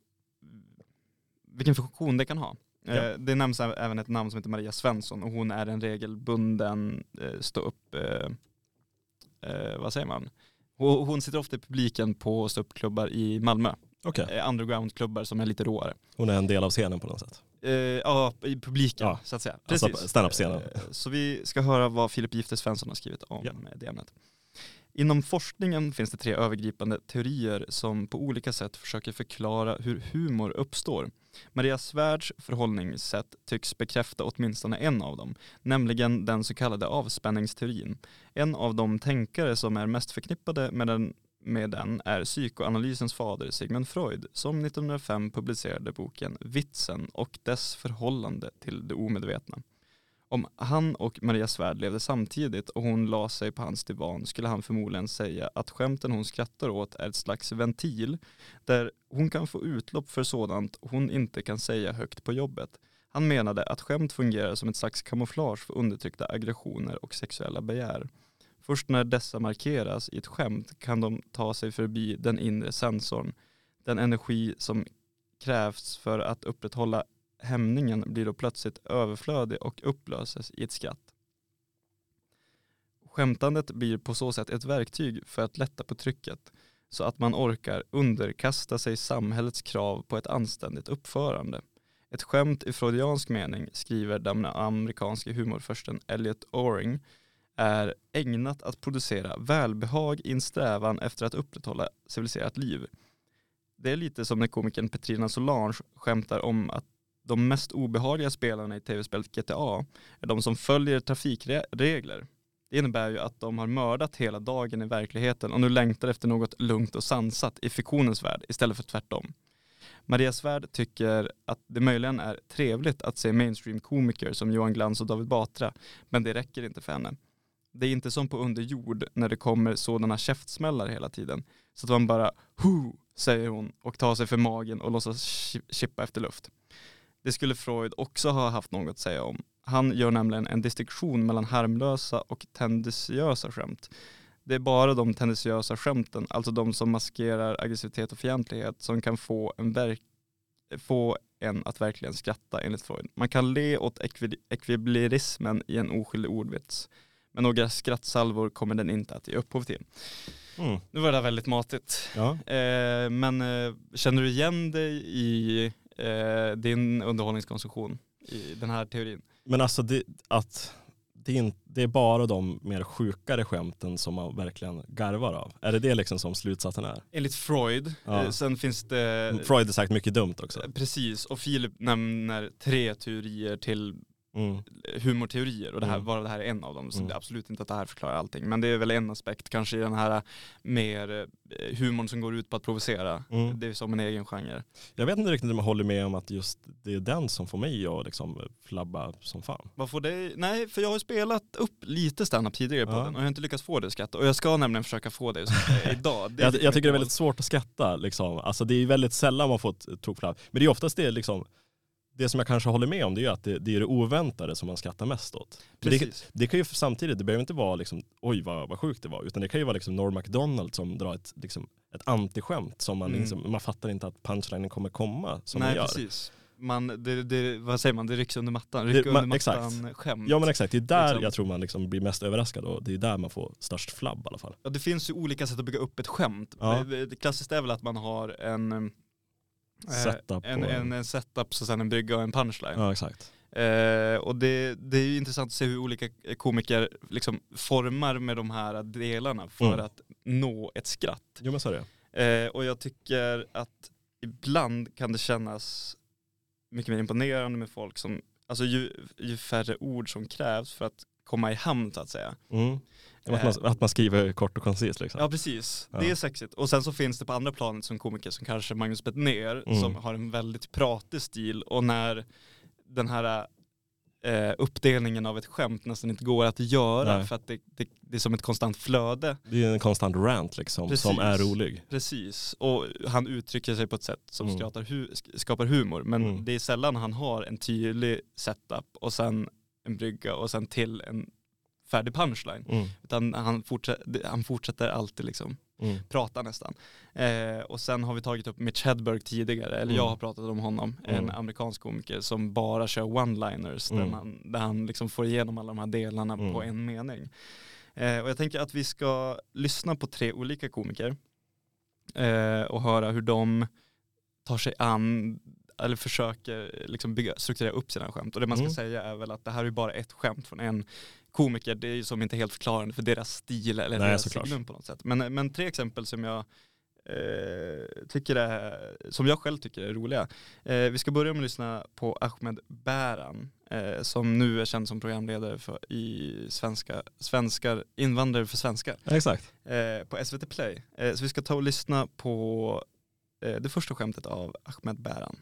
vilken funktion det kan ha. Ja. Eh, Det nämns även ett namn som heter Maria Svensson och hon är en regelbunden eh, stå upp, eh, vad säger man? Hon sitter ofta i publiken på ståuppklubbar i Malmö. Eh, Undergroundklubbar som är lite råare. hon är en del av scenen på något sätt. Ja, i publiken Ja. så att säga. Alltså standup-scenen. Så vi ska höra vad Filip Gifter Svensson har skrivit om Ja. det ämnet. Inom forskningen finns det tre övergripande teorier som på olika sätt försöker förklara hur humor uppstår. Maria Svärds förhållningssätt tycks bekräfta åtminstone en av dem, nämligen den så kallade avspänningsteorin. En av de tänkare som är mest förknippade med den, med den är psykoanalysens fader Sigmund Freud som 1905 publicerade boken Vitsen och dess förhållande till det omedvetna. Om han och Maria Svärd levde samtidigt och hon la sig på hans divan skulle han förmodligen säga att skämten hon skrattar åt är ett slags ventil där hon kan få utlopp för sådant hon inte kan säga högt på jobbet. Han menade att skämt fungerar som ett slags kamouflage för undertryckta aggressioner och sexuella begär. Först när dessa markeras i ett skämt kan de ta sig förbi den inre sensorn. Den energi som krävs för att upprätthålla hämningen blir då plötsligt överflödig och upplöses i ett skratt. Skämtandet blir på så sätt ett verktyg för att lätta på trycket så att man orkar underkasta sig samhällets krav på ett anständigt uppförande. Ett skämt i freudiansk mening, skriver den amerikanske humorförsten Elliot Oring, är ägnat att producera välbehag i en strävan efter att upprätthålla civiliserat liv. Det är lite som när komikern Petrina Solange skämtar om att de mest obehagliga spelarna i tv-spelet GTA är de som följer trafikregler. Det innebär ju att de har mördat hela dagen i verkligheten och nu längtar efter något lugnt och sansat i fiktionens värld istället för tvärtom. Maria Svärd tycker att det möjligen är trevligt att se mainstream-komiker som Johan Glans och David Batra, men det räcker inte för henne. Det är inte som på underjord när det kommer sådana käftsmällar hela tiden. Så att man bara hu säger hon och tar sig för magen och låtsas chippa efter luft. Det skulle Freud också ha haft något att säga om. Han gör nämligen en distinktion mellan harmlösa och tendentiösa skämt. Det är bara de tendentiösa skämten, alltså de som maskerar aggressivitet och fientlighet, som kan få en, verk få en att verkligen skratta enligt Freud. Man kan le åt ekvi ekvilibrismen i en oskyldig ordvits. Men några skrattsalvor kommer den inte att ge upphov till. Mm. Nu var det där väldigt matigt. Ja. Eh, men eh, känner du igen dig i eh, din underhållningskonsumtion i den här teorin? Men alltså det, att det är, det är bara de mer sjukare skämten som man verkligen garvar av. Är det det liksom som slutsatsen är? Enligt Freud, Ja. eh, sen finns det Freud har sagt mycket dumt också. Precis, och Filip nämner tre teorier till Mm. humorteorier och det här, Mm. bara det här är en av dem. Så Mm. det är absolut inte att det här förklarar allting. Men det är väl en aspekt kanske i den här mer eh, humorn som går ut på att provocera. Mm. Det är som en egen genre. Jag vet inte riktigt om jag håller med om att just det är den som får mig att liksom flabba som fan. Vad får dig? Nej, för jag har spelat upp lite standup tidigare på Ja. den och jag har inte lyckats få det att skratta. Och jag ska nämligen försöka få det eh, (laughs) idag. Det Jag, jag tycker det är väldigt svårt att skratta. Liksom. Alltså, det är väldigt sällan man får ett tokflabb. Men det är oftast det, liksom, det som jag kanske håller med om det är att det, det är det oväntade som man skrattar mest åt. Det, det kan ju samtidigt, det behöver inte vara liksom, oj vad, vad sjukt det var, utan det kan ju vara liksom Norm MacDonald som drar ett, liksom, ett antiskämt som man, Mm. liksom, man fattar inte att punchlinen kommer komma som Nej, den gör. precis. Man, det, det, vad säger man, det rycks under mattan. Man- under exakt. mattan skämt. Ja men exakt, det är där Liksom. jag tror man liksom blir mest överraskad och det är där man får störst flabb i alla fall. Ja, det finns ju olika sätt att bygga upp ett skämt. Ja. Klassiska är väl att man har en Setup en, och- en, en setup, så sen en brygga och en punchline. Ja exakt. Eh, och det, det är ju intressant att se hur olika komiker liksom formar med de här delarna för Mm. att nå ett skratt. Jo men så är det. Eh, och jag tycker att ibland kan det kännas mycket mer imponerande med folk som, alltså ju, ju färre ord som krävs för att komma i hamn så att säga. Mm. Att, man, att man skriver kort och koncist liksom. Ja precis, Ja. det är sexigt. Och sen så finns det på andra planet som komiker som kanske Magnus Bettner Mm. som har en väldigt pratig stil och när den här eh, uppdelningen av ett skämt nästan inte går att göra Nej. för att det, det, det är som ett konstant flöde. Det är en konstant rant liksom Precis. som är rolig. Precis, och han uttrycker sig på ett sätt som Mm. skapar, hu skapar humor. Men Mm. det är sällan han har en tydlig setup och sen en brygga och sen till en färdig punchline. Mm. Utan han, fortsätter, han fortsätter alltid liksom Mm. prata nästan. Eh, och sen har vi tagit upp Mitch Hedberg tidigare, eller Mm. jag har pratat om honom, en Mm. amerikansk komiker som bara kör one-liners, där, Mm. man, där han liksom får igenom alla de här delarna Mm. på en mening. Eh, och jag tänker att vi ska lyssna på tre olika komiker eh, och höra hur de tar sig an eller försöker liksom bygga, strukturera upp sina skämt. Och det man ska Mm. säga är väl att det här är bara ett skämt från en komiker. Det är ju som inte helt förklarande för deras stil eller Nej, deras signum på något sätt. Men, men tre exempel som jag eh, tycker är, som jag själv tycker är roliga. Eh, vi ska börja med att lyssna på Ahmed Bäran eh, som nu är känd som programledare för, i svenska, svenskar, invandrare för svenskar Exakt. eh, på SVT Play. Eh, så vi ska ta och lyssna på eh, det första skämtet av Ahmed Bäran.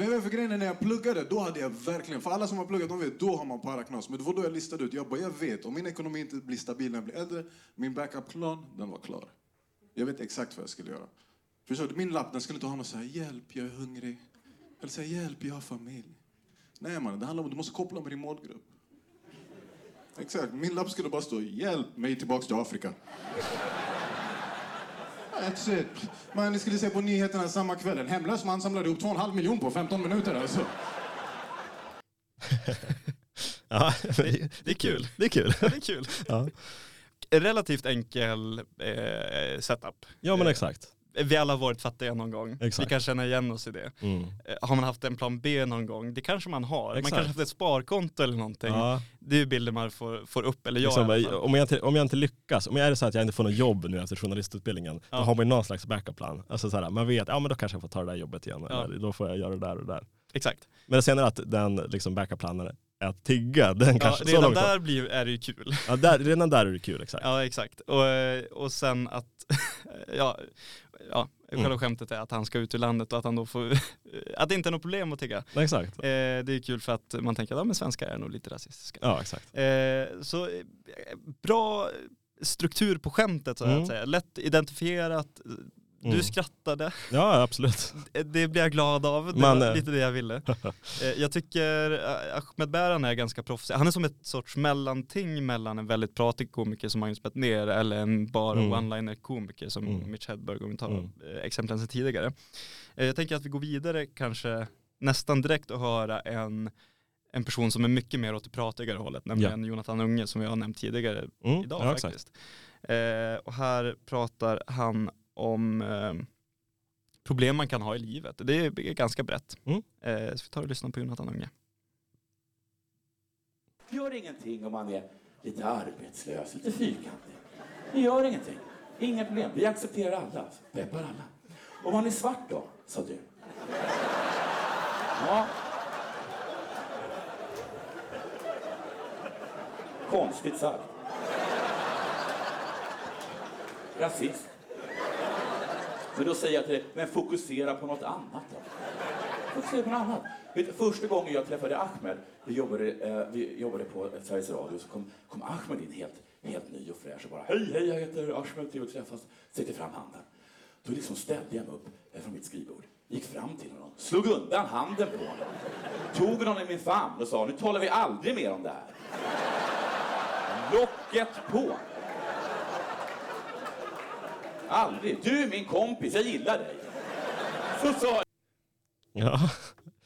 För jag vet för grejen är, när jag pluggade, då hade jag verkligen, för alla som har pluggat, de vet, då har man paraknas. Men det var då jag listade ut, jag bara, jag vet, om min ekonomi inte blir stabil när jag blir äldre, min backup-plan, den var klar. Jag vet exakt vad jag skulle göra. Förstår du? Min lapp, den skulle inte ha något så här, hjälp, jag är hungrig. Eller säga hjälp, jag har familj. Nej man, det handlar om du måste koppla med din målgrupp. Exakt, min lapp skulle bara stå, hjälp mig tillbaks till Afrika. That's it. Man, ni skulle se på nyheterna samma kväll. En hemlös man samlade ihop 2,5 miljon på 15 minuter. Alltså. (laughs) Ja, Det är kul. Det är kul. Det är kul. Ja, Relativt enkel eh, setup. ja men Eh, exakt. Vi alla har varit fattiga någon gång. Exakt. Vi kan känna igen oss i det. Mm. Eh, Har man haft en plan B någon gång? Det kanske man har. Man Exakt. kanske haft ett sparkonto eller någonting. Ja, Det är ju bilder man får, får upp, eller jag liksom, fall. om, jag inte, om jag inte lyckas, om jag är det så att jag inte får något jobb nu efter journalistutbildningen, Ja. då har man ju någon slags backup-plan. Alltså så här, man vet, ja men då kanske jag får ta det där jobbet igen, Ja. eller då får jag göra det där och det där. Exakt. Men sen är det att den liksom, backup-planen är att tigga, den Ja, kanske, så redan långt där blir, är det ju kul. Ja, där, redan där är det kul, exakt. Ja exakt. Och, eh, och sen att, (laughs) ja, ja själva Mm. skämtet är att han ska ut ur landet och att han då får, (laughs) att det inte är något problem att tigga. Ja, exakt. Eh, det är kul för att man tänker att ja, men svenskar är nog lite rasistiska. Ja, exakt. Eh, så eh, bra struktur på skämtet så Mm. att säga. Lätt identifierat, Mm. Du skrattade, Ja, absolut. det blir jag glad av. Det Men, var eh, lite det jag ville. (laughs) Eh, Jag tycker eh, Ahmed Bäran är ganska proffsig. Han är som ett sorts mellanting mellan en väldigt pratig komiker som Magnus Bettner eller en bara Mm. one-liner komiker som Mm. Mitch Hedberg, om vi tar Mm. exemplen sedan tidigare. Jag tänker att vi går vidare kanske nästan direkt och höra en, en person som är mycket mer åt det pratigare hållet, nämligen Jonathan Unge som vi har nämnt tidigare Mm. idag ja, faktiskt. Eh, och här pratar han om eh, problem man kan ha i livet. Det är ganska brett. Mm. Eh, så vi tar och lyssnar på Jonathan Unge. Gör ingenting om man är lite arbetslös, lite fyrkantig. Det gör ingenting. Inga problem. Vi accepterar alla. Peppar alla. Om man är svart då, sa du. Ja. Konstigt sagt. Rasist. Men då säger jag till dig, men fokusera på något annat då. Fokusera på något annat. Vet, första gången jag träffade Ahmed, vi jobbade, eh, vi jobbade på Sveriges Radio, så kom, kom Ahmed in helt, helt ny och fräsch och bara Hej, hej, jag heter Ahmed, trevligt att träffas. Sträckte fram handen. Då liksom ställde jag mig upp eh, från mitt skrivbord, gick fram till honom, slog undan handen på honom, tog honom i min famn och sa nu talar vi aldrig mer om det här. Locket på. Aldrig. Du är min kompis, jag gillar dig. Så sa jag. Ja.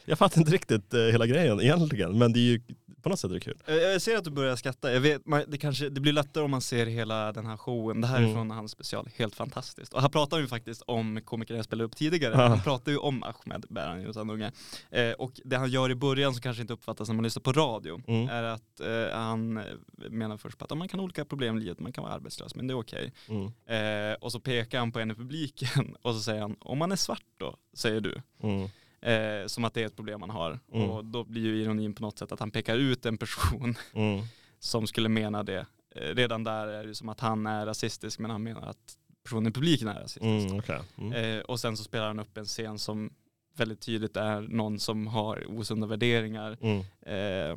Jag fattar inte riktigt eh, hela grejen egentligen, men det är ju på något sätt är det kul. Eh, Jag ser att du börjar skratta. Jag vet, man, det, kanske, det blir lättare om man ser hela den här showen. Det här är Mm. från hans special, helt fantastiskt. Och här pratar vi faktiskt om komiker jag spelade upp tidigare. Ja. Han pratar ju om Ahmed Bäran Jonathan Unge. Eh, och det han gör i början som kanske inte uppfattas när man lyssnar på radio Mm. är att eh, han menar först på att man kan ha olika problem i livet, man kan vara arbetslös, men det är okej. Mm. Eh, och så pekar han på en i publiken (laughs) och så säger han, om man är svart då, säger du. Mm. Eh, som att det är ett problem man har. Mm. Och då blir ju ironin på något sätt att han pekar ut en person (laughs) Mm. som skulle mena det. Eh, redan där är det som att han är rasistisk men han menar att personen i publiken är rasistisk. Mm. okej. Mm. Eh, och sen så spelar han upp en scen som väldigt tydligt är någon som har osunda värderingar. Mm. Eh,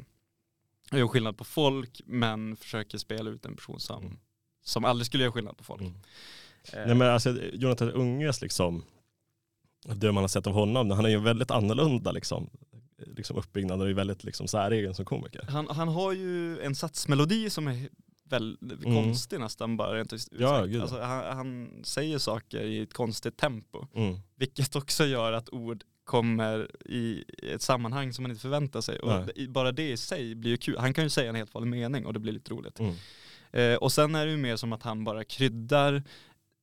och gör skillnad på folk men försöker spela ut en person som, Mm. som aldrig skulle göra skillnad på folk. Mm. Eh, Nej men alltså Jonathan Unges liksom, det man har sett av honom, han är ju väldigt annorlunda liksom, liksom uppbyggnad och är väldigt liksom säregen som komiker. han, han har ju en satsmelodi som är väldigt Mm. konstig nästan bara rent ut Ja, gud. alltså, han, han säger saker i ett konstigt tempo. Mm. Vilket också gör att ord kommer i ett sammanhang som man inte förväntar sig. Och Nej. bara det i sig blir ju kul. Han kan ju säga en helt vanlig mening och det blir lite roligt. Mm. Eh, och sen är det ju mer som att han bara kryddar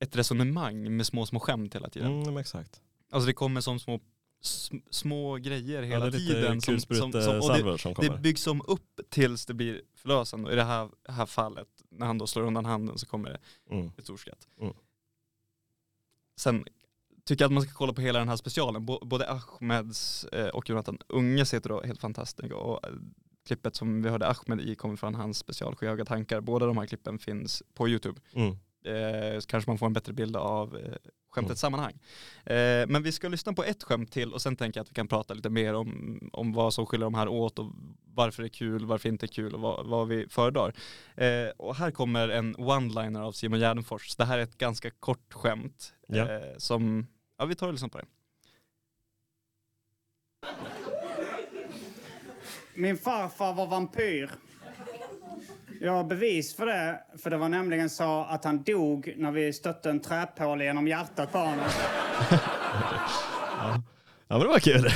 ett resonemang med små, små skämt hela tiden. Mm, exakt. Alltså det kommer som små, sm, små grejer Ja, hela lite tiden. Som, som, som, och det, som det byggs som upp tills det blir förlösande. Och i det här, här fallet, när han då slår undan handen så kommer det Mm. ett stort skratt. Mm. Sen tycker jag att man ska kolla på hela den här specialen. Både Ahmeds eh, och Jonathan Unges heter då helt fantastiskt. Och eh, klippet som vi hörde Ahmed i kommer från hans special Skyhöga tankar. Båda de här klippen finns på YouTube. Mm. Eh, så kanske man får en bättre bild av eh, skämtets Mm. sammanhang. Eh, men vi ska lyssna på ett skämt till och sen tänker jag att vi kan prata lite mer om, om vad som skiljer de här åt och varför det är kul, varför inte är kul och vad, vad vi föredrar. Eh, och här kommer en one-liner av Simon Gärdenfors. Det här är ett ganska kort skämt Ja. eh, som, ja vi tar och lyssnar på det. Min farfar var vampyr. Jag har bevis för det, för det var nämligen så att han dog när vi stötte en träpål genom hjärtat på honom. Ja men det var kul.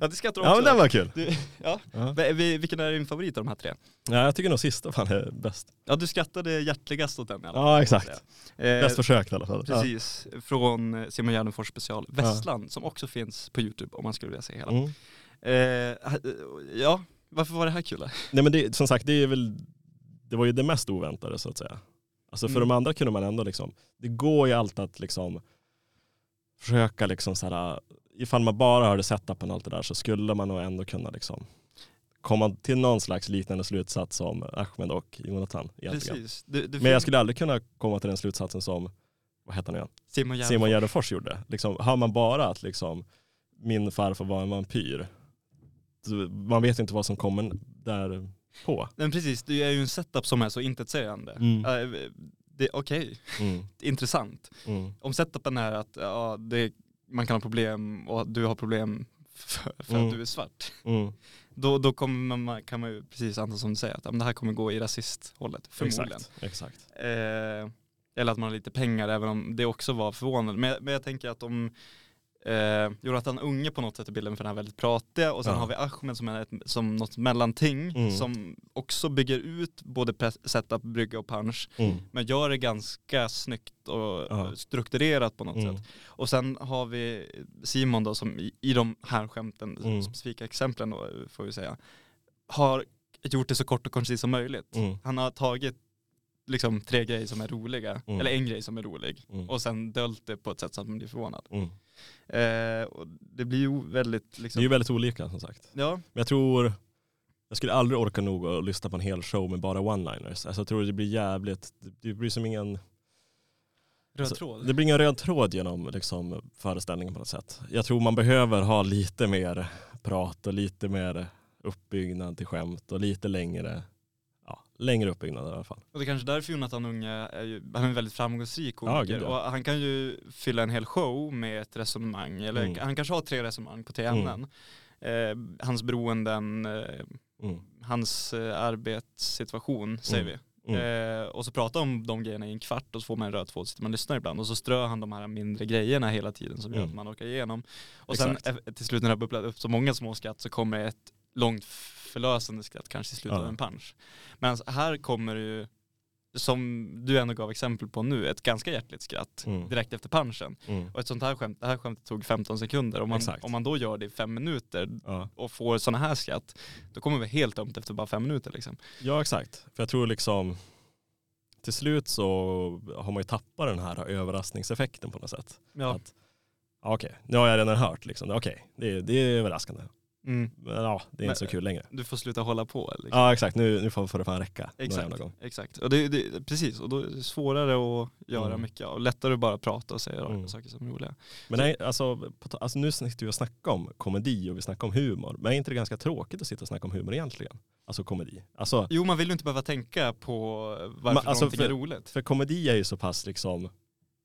Ja det skrattar Ja men också. den var kul. du, ja. Ja. Vi- vi- Vilken är din favorit av de här tre? Ja, jag tycker nog sista fan är bäst. Ja du skrattade hjärtligast åt den i alla fall. Ja exakt. Eh, Bäst försökt i alla fall. Ja. Precis, från eh, Simon Gärdenfors special Vesslan som också finns på YouTube om man skulle vilja se hela. Mm. Eh, ja, varför var det här kul? Nej men det, som sagt det är väl, det var ju det mest oväntade så att säga. Alltså för Mm. de andra kunde man ändå liksom, det går ju alltid att liksom försöka liksom såhär, ifall man bara hörde setupen och allt det där så skulle man nog ändå kunna liksom komma till någon slags liknande slutsats som Ahmed och Jonathan. Precis. Du, du Men jag skulle aldrig kunna komma till den slutsatsen som, vad heter han igen? Simon Gärdenfors. Simon Gärdenfors gjorde. Liksom, har man bara att liksom, min farfar var en vampyr, så man vet inte vad som kommer där på. Men precis, det är ju en setup som är så intetsägande. Mm. Det är okej, Mm. (laughs) intressant. Mm. Om setupen är att ja, det, man kan ha problem och du har problem (laughs) för, för Mm. att du är svart. Mm. (laughs) Då, då kommer man, kan man ju precis anta som du säger att ja, det här kommer gå i rasisthållet, förmodligen. Exakt. Exakt. Eh, eller att man har lite pengar även om det också var förvånande. Men, men jag tänker att om eh, Jonathan Unge på något sätt är bilden för den här väldigt pratiga och sen Ja. har vi Ahmed som är ett, som något mellanting Mm. som också bygger ut både setup, brygga och punch Mm. men gör det ganska snyggt och Ja. strukturerat på något Mm. sätt. Och sen har vi Simon då som i, i de här skämten, Mm. specifika exemplen då får vi säga, har gjort det så kort och koncist som möjligt. Mm. Han har tagit liksom tre grejer som är roliga, Mm. eller en grej som är rolig och sen dölt det på ett sätt så att man blir förvånad. Eh, och det blir ju väldigt Det är liksom, ju väldigt olika som sagt. ja, Men jag tror, jag skulle aldrig orka nog att lyssna på en hel show med bara one-liners. Alltså jag tror det blir jävligt, det blir som ingen, röd alltså, tråd. det blir ingen röd tråd genom liksom, föreställningen på något sätt. Jag tror man behöver ha lite mer prat och lite mer uppbyggnad till skämt och lite längre, ja, längre uppbyggnad i alla fall. Och det är kanske därför Jonathan Unge är, ju, han är en väldigt framgångsrik komiker. Ja, gud, ja. Och han kan ju fylla en hel show med ett resonemang. Eller Mm. han kanske har tre resonemang på tre Mm. Eh, hans beroenden, eh, Mm. hans eh, arbetssituation säger Mm. vi. Mm. Eh, och så pratar om de grejerna i en kvart och så får man en röd tråd sitter man och lyssnar ibland. Och så strör han de här mindre grejerna hela tiden som gör Mm. att man orkar igenom. Och Exakt. sen till slut när det har bubblat upp så många små skratt så kommer ett långt förlösande skratt kanske i slutet Ja. av en punch. Men här kommer det ju, som du ändå gav exempel på nu, ett ganska hjärtligt skratt Mm. direkt efter punchen. Mm. Och ett sånt här skämt, det här skämtet tog 15 sekunder. Om man, Exakt. om man då gör det i fem minuter Ja. och får sådana här skratt, då kommer vi helt tömt efter bara fem minuter liksom. ja exakt, för jag tror liksom till slut så har man ju tappat den här överraskningseffekten på något sätt. Ja. Att, ja, okej, nu har jag redan hört liksom. Okej, det, det är överraskande. Mm. Men ja, det är inte så kul längre. Du får sluta hålla på. Liksom. Ja exakt, nu, nu får får det fan räcka. Exakt, exakt. Och det, det, precis, och då är det svårare att göra Mm. mycket och lättare att bara prata och säga Mm. saker som är roliga. Men nej, alltså, på alltså nu sitter vi och snackar om komedi och vi snackar om humor. Men är inte det ganska tråkigt att sitta och snacka om humor egentligen? Alltså komedi. Alltså, Jo, man vill ju inte behöva tänka på varför Men, alltså, någonting för- är roligt. för komedi är ju så pass liksom,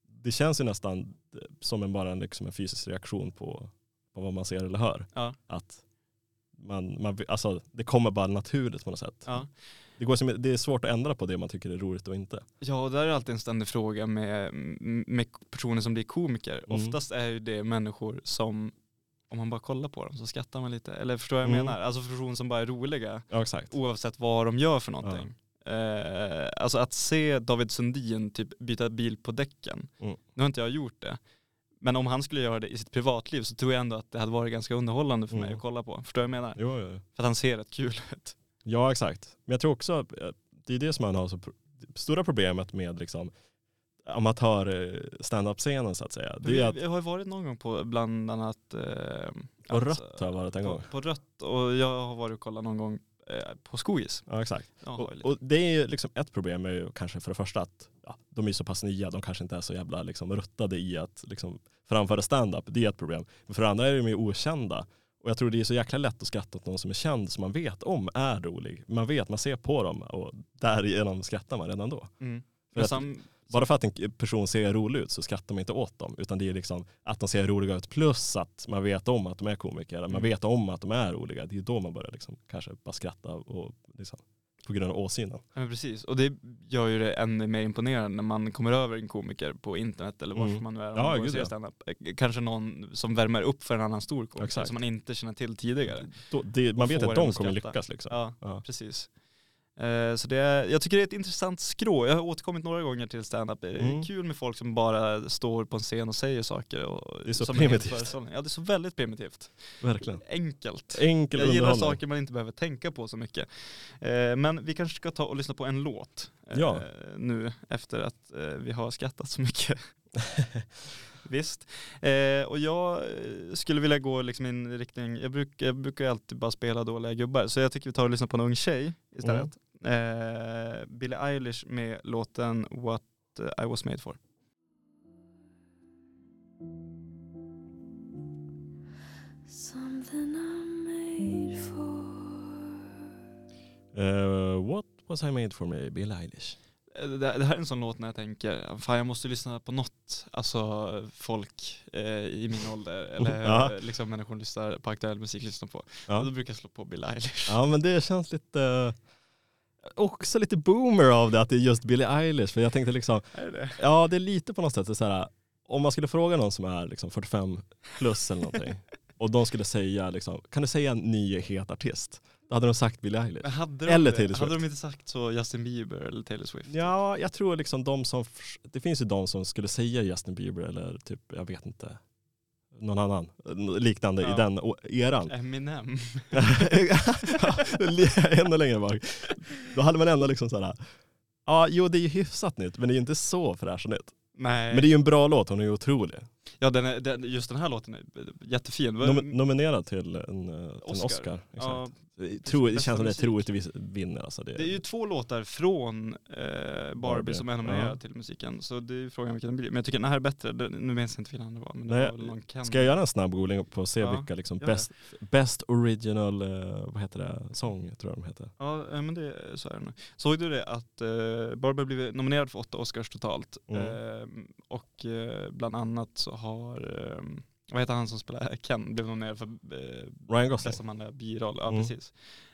det känns ju nästan som en, bara en, liksom en fysisk reaktion på, på vad man ser eller hör. Ja. Att man, man, alltså, det kommer bara naturligt på något sätt. Ja. Det, går som, det är svårt att ändra på det man tycker är roligt och inte. ja, och där är alltid en ständig fråga med, med personer som blir komiker. Mm. Oftast är det människor som, om man bara kollar på dem så skrattar man lite. Eller förstår vad jag Mm. menar? Alltså personer som bara är roliga Ja exakt. oavsett vad de gör för någonting. Eh, alltså att se David Sundin typ byta bil på däcken. Mm. Nu har inte jag gjort det. Men om han skulle göra det i sitt privatliv så tror jag ändå att det hade varit ganska underhållande för mig Mm. att kolla på. Förstår du vad jag menar? Jo, jo. För att han ser rätt kul ut. Ja exakt. Men jag tror också att eh, det är det som man har så stora problemet med liksom amatör eh, stand-up-scenen så att säga. Det Vi, att, vi har ju varit någon gång på bland annat eh, på att- rött har jag varit en på, gång. på rött och jag har varit och kollat någon gång eh, på Skogis. Ja exakt. Ja, Och, och det är ju liksom ett problem är ju kanske för det första att ja, de är så pass nya, de kanske inte är så jävla liksom ruttade i att liksom framföra stand-up. Det är ett problem. Men för det andra är de ju okända. Och jag tror det är så jäkla lätt att skratta åt någon som är känd som man vet om är rolig. Man vet, man ser på dem och därigenom skrattar man redan då. mm. För att- Bara för att en person ser rolig ut så skrattar man inte åt dem. Utan det är liksom att de ser roliga ut plus att man vet om att de är komiker. Man Mm. vet om att de är roliga. Det är då man börjar liksom kanske bara skratta och liksom, på grund av åsynen. Ja, men precis, och det gör ju det ännu mer imponerande när man kommer över en komiker på internet eller varför Mm. man nu är. Ja, gud, ja. Eh, Kanske någon som värmer upp för en annan stor komiker Exakt. som man inte känner till tidigare. Då, det, man vet att de kommer lyckas liksom. Ja, Ja. precis. Eh, Så det är, jag tycker det är ett intressant skrå. Jag har återkommit några gånger till stand-up. Det är Mm. kul med folk som bara står på en scen och säger saker. Och, Det är så primitivt. föreställning. Ja, det är så väldigt primitivt. Verkligen. Enkelt. Enkel Jag gillar saker man inte behöver tänka på så mycket. Eh, men vi kanske ska ta och lyssna på en låt eh, Ja. nu efter att vi har skrattat så mycket. (laughs) Visst. Eh, och jag skulle vilja gå liksom i en riktning, jag, bruk, jag brukar alltid bara spela dåliga gubbar, så jag tycker vi tar och lyssnar på en ung tjej istället. Eh, Billie Eilish med låten What I was made for. Something I'm made for. Eh, what was I made for me? Bill Eilish. det, det här är en sån låt när jag tänker, fan jag måste lyssna på något, alltså folk eh, i min ålder, (laughs) eller Ja. liksom människor lyssnar på aktuell musik lyssnar på. Ja. Då brukar jag slå på Bill Eilish. Ja men det känns lite, också lite boomer av det att det är just Billie Eilish. För jag tänkte liksom, det ja det är lite på något sätt så här, om man skulle fråga någon som är liksom 45 plus eller någonting och de skulle säga liksom, kan du säga en ny het artist? Då hade de sagt Billie Eilish. Hade de, Eller det? Taylor Hade Swift. de inte sagt så Justin Bieber eller Taylor Swift? Ja, jag tror liksom de som, det finns ju de som skulle säga Justin Bieber eller typ, jag vet inte, någon annan liknande Ja. i den eran. (laughs) Eminem. (laughs) Ännu längre bak. Då hade man ändå liksom såhär, ja jo det är ju hyfsat nytt men det är ju inte så fräscht nytt. Nej. Men det är ju en bra låt, hon är ju otrolig. Ja den är, den, just den här låten är jättefin. Nom nominerad till en, eh, till en Oscar. Oscar. ja, Tror, det känns som det musik. troligtvis vinner. Alltså det, det är ju två låtar från eh, Barbie, Barbie, som är nominerade ja. till musiken. Så det är ju frågan vilken den blir. Men jag tycker den här är bättre. Nu minns jag inte vilken andra var. Men det Nej, var Ken. Ska jag göra en snabb googling på att se Ja, vilka liksom det. best, best original, eh, vad heter det, sång tror jag de heter. Ja eh, men det så är det nog. Såg du det att eh, Barbie blivit nominerad för åtta Oscars totalt. Mm. Eh, och eh, bland annat så har, eh, vad heter han som spelar Ken, blev nominerad för eh, Ryan Gosling. bästa manliga biroll. Ja Mm. precis.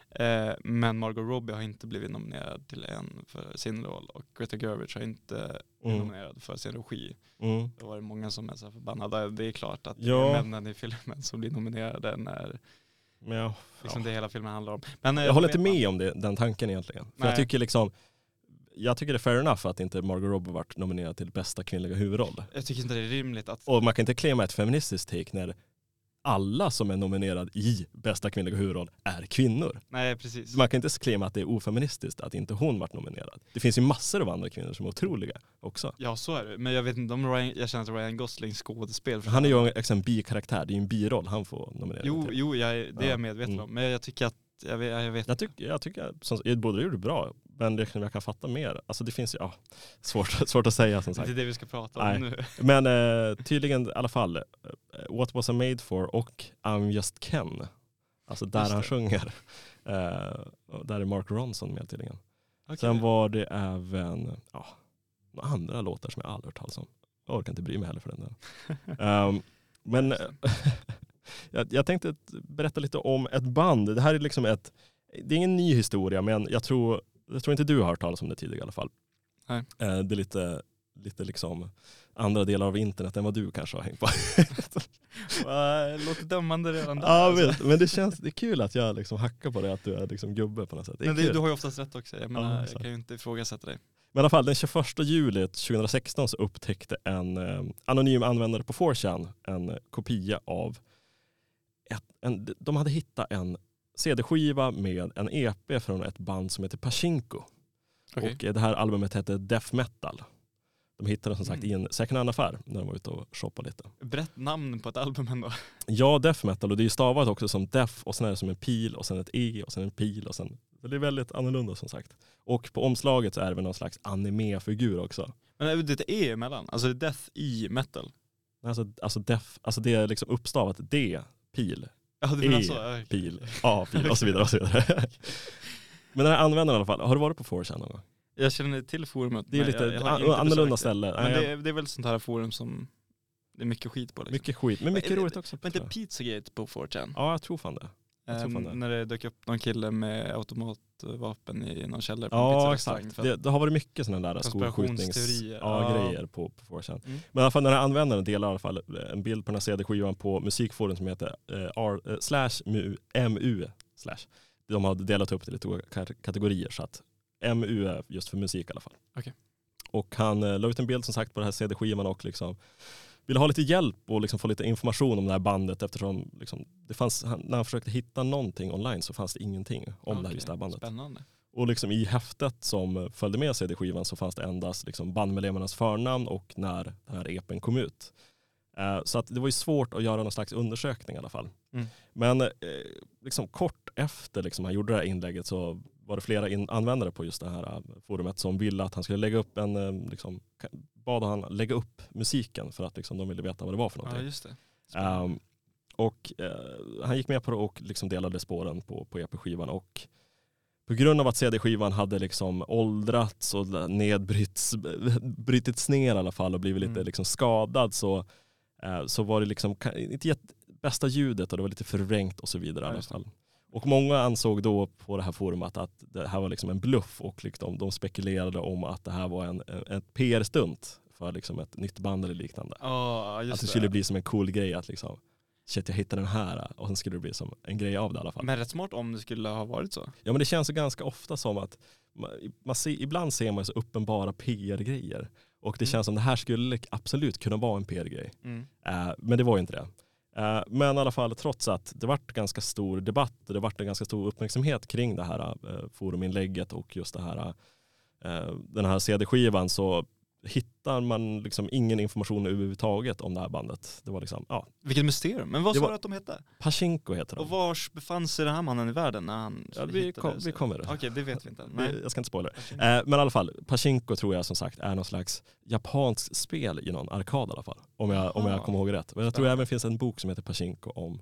Eh, men Margot Robbie har inte blivit nominerad till en för sin roll och Greta Gerwig har inte Mm. nominerad för sin regi. Mm. Då var det många som är så förbannade. Det är klart att Ja. det är männen i filmen som blir nominerade när Men jag, liksom ja. det hela filmen handlar om. Men, eh, jag håller inte man. med om det, den tanken egentligen. För Nej. jag tycker liksom, jag tycker det är fair enough att inte Margot Robbie varit nominerad till bästa kvinnliga huvudroll. Jag tycker inte det är rimligt att Och man kan inte claima ett feministiskt take när alla som är nominerad i bästa kvinnliga huvudroll är kvinnor. Nej precis. Man kan inte claima att det är ofeministiskt att inte hon varit nominerad. Det finns ju massor av andra kvinnor som är otroliga också. Ja så är det. Men jag vet inte om Ryan, jag känner att Ryan Goslings skådespel. Han är ju också en bikaraktär, det är ju en biroll han får nominering Jo, till. jo jag, det är Ja. jag medveten Mm. om. Men jag tycker att, jag vet, jag vet Jag, tyck, jag tycker som, båda gjorde bra, men det, jag kan fatta mer. Alltså det finns ju, ja, svårt, svårt att säga som det är sagt. det vi ska prata om Nej. nu. (laughs) Men eh, tydligen i alla fall, eh, What was I made for och I'm just Ken. Alltså där Just han det. sjunger. (laughs) Eh, där är Mark Ronson med tydligen. Okej. Sen var det även ja, några andra låtar som jag aldrig hört talas om. Jag orkar inte bry mig heller för den där. (laughs) Ehm, men eh, jag, jag tänkte berätta lite om ett band. Det här är liksom ett, det är ingen ny historia men jag tror, jag tror inte du har hört talas om det tidigare i alla fall. Nej. Eh, det är lite, lite liksom andra delar av internet än vad du kanske har hängt på. (laughs) Låter dömande redan där. ja, alltså. vet, men det känns det är kul att jag liksom hackar på det, att du är liksom gubbe på något sätt. Det Men det, du har ju oftast rätt också. Jag menar, Ja, jag kan ju inte ifrågasätta dig. Men i alla fall den 21 juli 2016 så upptäckte en eh, anonym användare på 4chan en kopia av ett, en, de hade hittat en CD-skiva med en EP från ett band som heter Pachinko. Okej. Och eh, det här albumet hette Death Metal. De hittade den som sagt Mm. i en second hand-affär när de var ute och shoppade lite. Berätt namn på ett album ändå. Ja, Death Metal och det är ju stavat också som Death och sen är det som en pil och sen ett E och sen en pil och sen det är väldigt annorlunda som sagt. Och på omslaget så är det väl någon slags anime-figur också. Men det är ett E emellan. Alltså det är Death i metal. Alltså, alltså, def, alltså det är liksom uppstavat D, pil, Ja du menar E, så? Ja, pil, A, pil och så vidare. Och så vidare. (laughs) Men den här användaren i alla fall, har du varit på 4chan någon gång? Jag känner till forumet. Det är lite jag, jag an- annorlunda det. ställe. Men det, är- det är väl sånt här forum som det är mycket skit på liksom. Mycket skit, men mycket Men är det- roligt också. Men inte jag. Pizzagate på 4chan? Ja, jag tror fan det. Det. när det dök upp någon kille med automatvapen i någon källare på Ja, exakt. Det, det har varit mycket sådana där Konspirationsteorier. skolskjutnings ja, Ja. grejer på, på 4chan. Mm. Men i alla fall den här användaren delar i alla fall en bild på den här CD-skivan på musikforum som heter eh, R, eh, slash mu, MU. Slash. De har delat upp det i lite olika kate- kategorier så att MU är just för musik i alla fall. Okej. Och han eh, la ut en bild som sagt på den här CD-skivan och liksom ville ha lite hjälp och liksom få lite information om det här bandet eftersom liksom, det fanns, när han försökte hitta någonting online så fanns det ingenting om det här, just det här bandet. Spännande. Och liksom i häftet som följde med CD-skivan så fanns det endast liksom bandmedlemmarnas förnamn och när den här EPen kom ut. Eh, Så att det var ju svårt att göra någon slags undersökning i alla fall. Mm. Men eh, liksom kort efter liksom han gjorde det här inlägget så var det flera in- användare på just det här eh, forumet som ville att han skulle lägga upp en, eh, liksom, bad han lägga upp musiken för att liksom, de ville veta vad det var för någonting. Ja just det. Um, och eh, han gick med på det och liksom delade spåren på, på EP-skivan och på grund av att CD-skivan hade liksom åldrats och nedbrytts, (laughs) brutits ner i alla fall och blivit lite Mm. liksom skadad så, eh, så var det liksom inte bästa ljudet och det var lite förvrängt och så vidare i alla fall. Och många ansåg då på det här forumet att det här var liksom en bluff och liksom de spekulerade om att det här var en, en, PR-stunt för liksom ett nytt band eller liknande. Just att det skulle bli som en cool grej att liksom shit jag hittade den här och sen skulle det bli som en grej av det i alla fall. Men rätt smart om det skulle ha varit så. Ja men det känns ju ganska ofta som att man, ser, ibland ser man så uppenbara PR-grejer och det Mm. känns som det här skulle absolut kunna vara en PR-grej. Mm. Eh, men det var ju inte det. Eh, men i alla fall trots att det vart ganska stor debatt och det vart en ganska stor uppmärksamhet kring det här eh, foruminlägget och just det här, eh, den här CD-skivan så hittar man liksom ingen information överhuvudtaget om det här bandet. Det var liksom, ja, Vilket mysterium. Men vad Det sa var- du att de hette? Pachinko heter de. Och vars befann sig den här mannen i världen när han Ja, vi, kom, det? vi kommer Okej, det vet vi inte. Nej. Jag ska inte spoila det. Eh, men i alla fall, Pachinko tror jag som sagt är någon slags japanskt spel i någon arkad i alla fall. Om jag, om jag kommer ihåg rätt. Men jag tror Spännande. även finns en bok som heter Pachinko om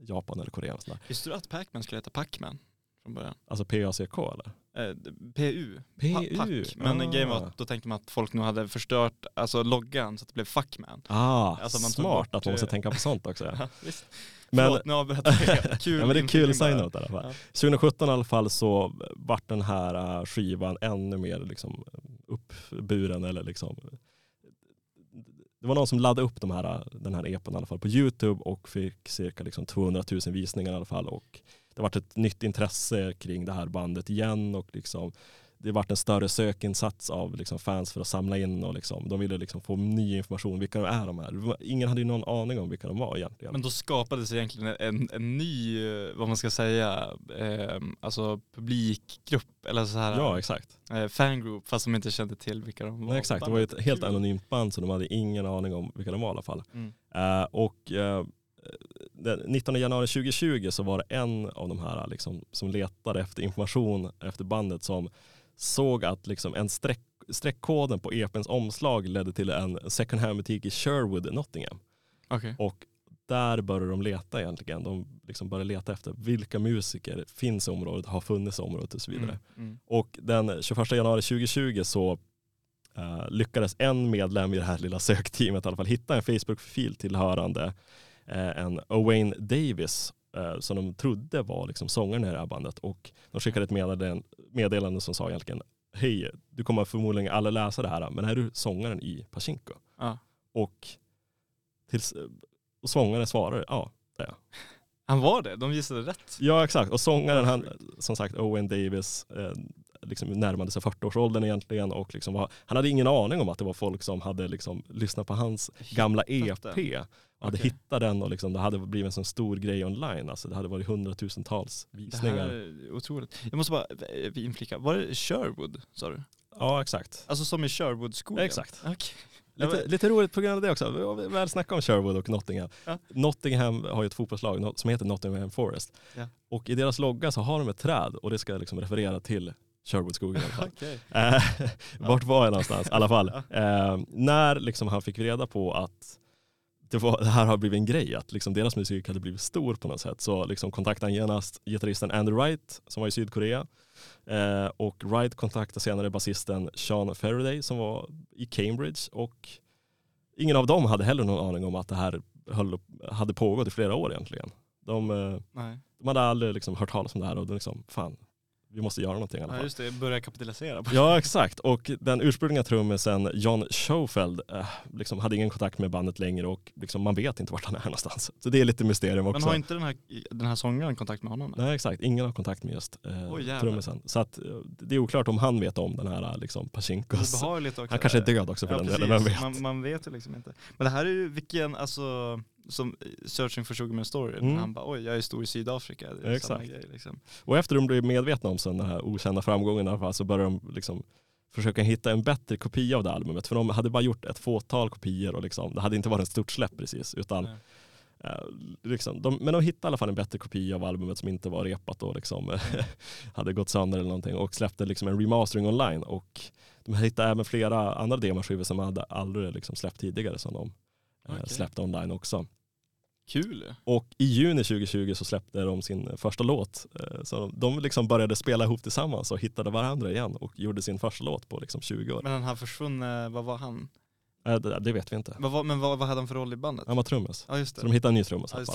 Japan eller Korea. och sådär. Visste du att Pac-Man skulle heta Pac-Man från början? Alltså PACK eller? Eh, PU. PU, Pa- Pac. Men ah. grejen var att då tänkte man att folk nog hade förstört alltså loggan så att det blev Fuckman. Ah, Alltså, man smart bort, att man måste eh, tänka på sånt också. (laughs) Ja, visst. men, Förlåt, nu avbröt jag. Kul ja, men det är kul sign-out i alla fall. Ja. 2017 i alla fall så vart den här äh, skivan ännu mer liksom uppburen eller liksom det var någon som laddade upp de här, äh, den här epen i alla fall på Youtube och fick cirka liksom 200 000 visningar i alla fall och det vart ett nytt intresse kring det här bandet igen och liksom det vart en större sökinsats av liksom fans för att samla in och liksom, de ville liksom få ny information. Vilka är de här? Ingen hade ju någon aning om vilka de var egentligen. Men då skapades egentligen en, en ny, vad man ska säga, eh, alltså publikgrupp eller så här ja, exakt. eh, fangroup fast de inte kände till vilka de var. Nej, exakt, det var ju ett helt anonymt band så de hade ingen aning om vilka de var i alla fall. Mm. Eh, och eh, den 19 januari 2020 så var det en av de här liksom, som letade efter information efter bandet som såg att liksom, en streck, streckkoden på EPns omslag ledde till en second hand butik i Sherwood, Nottingham. Okej. Och där började de leta egentligen. De liksom började leta efter vilka musiker finns i området, har funnits i området och så vidare. Mm. Mm. Och den 21 januari 2020 så eh, lyckades en medlem i det här lilla sökteamet i alla fall hitta en Facebook-profil tillhörande en Owain Davis eh, som de trodde var liksom sångaren i det här bandet. Och de skickade ett meddelande, meddelande som sa egentligen Hej, du kommer förmodligen alla läsa det här, men är du sångaren i Pachinko? Ja. Och, tills, och sångaren svarade ja, det är jag. Han var det, de gissade rätt. Ja exakt, och sångaren han, som sagt Owen Davis, eh, liksom närmade sig 40-årsåldern egentligen och liksom var, han hade ingen aning om att det var folk som hade liksom lyssnat på hans gamla EP Hittat och hade Okej. hittat den och liksom det hade blivit en sån stor grej online. Alltså det hade varit hundratusentals Det här visningar. är otroligt. Jag måste bara eh, inflika, var det Sherwood sa du? Ja exakt. Alltså som i Sherwoodskogen? Exakt. Okej. (laughs) Lite, lite roligt på grund av det också. Vi har väl snackat om Sherwood och Nottingham. Ja. Nottingham har ju ett fotbollslag som heter Nottingham Forest. Ja. Och i deras logga så har de ett träd och det ska liksom referera till Sherwoodskogen i alla fall. (laughs) Eh, Vart var jag någonstans? I alla fall. (laughs) Eh, när liksom han fick reda på att det, var, det här har blivit en grej, att liksom deras musik hade blivit stor på något sätt, så liksom kontaktade han genast gitarristen Andy Wright som var i Sydkorea. Eh, och Wright kontaktade senare basisten Sean Faraday som var i Cambridge och ingen av dem hade heller någon aning om att det här höll, hade pågått i flera år egentligen. De, eh, de hade aldrig liksom hört talas om det här och de liksom, fan, vi måste göra någonting i alla Ja fall. just det, börja kapitalisera. Ja exakt och den ursprungliga trummisen John Schofeld eh, liksom hade ingen kontakt med bandet längre och liksom, man vet inte vart han är någonstans. Så det är lite mysterium också. Men har inte den här, den här sångaren kontakt med honom? Nej exakt, ingen har kontakt med just eh, jävlar. trummisen. Så att, eh, det är oklart om han vet om den här eh, liksom, också. Han kanske är död också för Ja, den delen, vem vet? Man, man vet ju liksom inte. Men det här är ju vilken, alltså, som Searching for Sugar Man Story, Mm. han bara oj jag är stor i Sydafrika. Det är Ja, exakt. grej liksom. Och efter de blev medvetna om sen den här okända framgången i alla fall, så började de liksom försöka hitta en bättre kopia av det albumet. För de hade bara gjort ett fåtal kopior och liksom, det hade inte varit ett stort släpp precis. Utan, eh, liksom, de, men de hittade i alla fall en bättre kopia av albumet som inte var repat och liksom, (laughs) hade gått sönder eller någonting och släppte liksom en remastering online. Och de hittade även flera andra demoskivor som hade aldrig liksom släppt tidigare som de eh, Okej. släppte online också. Kul. Och i juni 2020 så släppte de sin första låt. Eh, Så de liksom började spela ihop tillsammans och hittade varandra igen och gjorde sin första låt på liksom 20 år. Men den här försvunne, vad var han? Eh, Det, det vet vi inte. Vad var, men vad, vad hade han för roll i bandet? Han var trummis. Ja just Så det. de hittade en ny trummis Ja.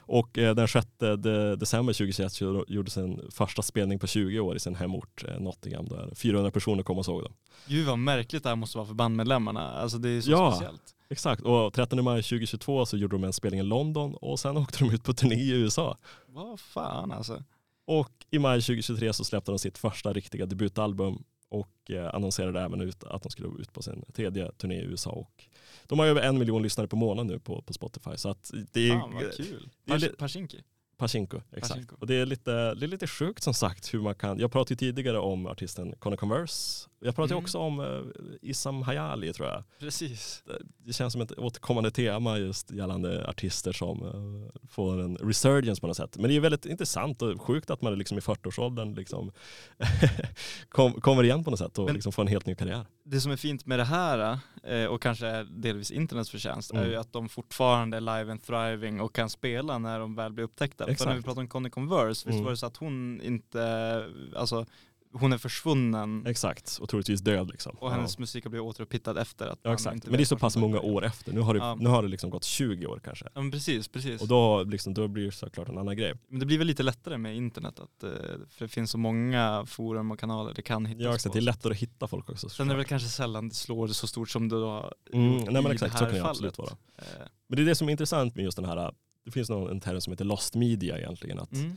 Och eh, den 6 de, december 2021 så gjorde sin första spelning på 20 år i sin hemort eh, Nottingham där 400 personer kom och såg dem. Gud vad märkligt det här måste vara för bandmedlemmarna. Alltså det är så Ja. speciellt. Exakt, och 13 maj 2022 så gjorde de en spelning i London och sen (laughs) åkte de ut på turné i USA. Vad fan alltså. Och i maj 2023 så släppte de sitt första riktiga debutalbum och eh, annonserade även ut att de skulle ut på sin tredje turné i USA. Och de har över en miljon lyssnare på månad nu på, på Spotify. Så att det är, Fan vad kul. det är li- Persinki. Pachinko, exakt. Pachinko. Och det är, lite, det är lite sjukt som sagt hur man kan, jag pratade ju tidigare om artisten Conor Converse. Jag pratade Mm. också om eh, Issam Hayali tror jag. Precis. Det känns som ett återkommande tema just gällande artister som eh, får en resurgence på något sätt. Men det är väldigt intressant och sjukt att man liksom i 40-årsåldern liksom (laughs) kom, kommer igen på något sätt och Men- liksom får en helt ny karriär. Det som är fint med det här eh, och kanske är delvis internets förtjänst är Mm. ju att de fortfarande är live and thriving och kan spela när de väl blir upptäckta. För när vi Exakt. pratar om Conny Converse, visst Mm. var det så att hon inte, alltså hon är försvunnen Exakt, och troligtvis död liksom. och hennes musik har blivit återupphittad efter att ja, exakt. Men det är så pass många år efter. Nu har det, Ja. nu har det liksom gått 20 år kanske. Ja men precis, precis. Och då, liksom, då blir det såklart en annan grej. Men det blir väl lite lättare med internet att, eh, för det finns så många forum och kanaler det kan hittas Ja, exakt. på. Det är lättare att hitta folk också. Sen är det väl kanske sällan det slår så stort som det då Mm, gjort nej men i exakt, så kan det absolut vara. Eh, Men det är det som är intressant med just den här, det finns någon, en term som heter lost media egentligen. Att Mm.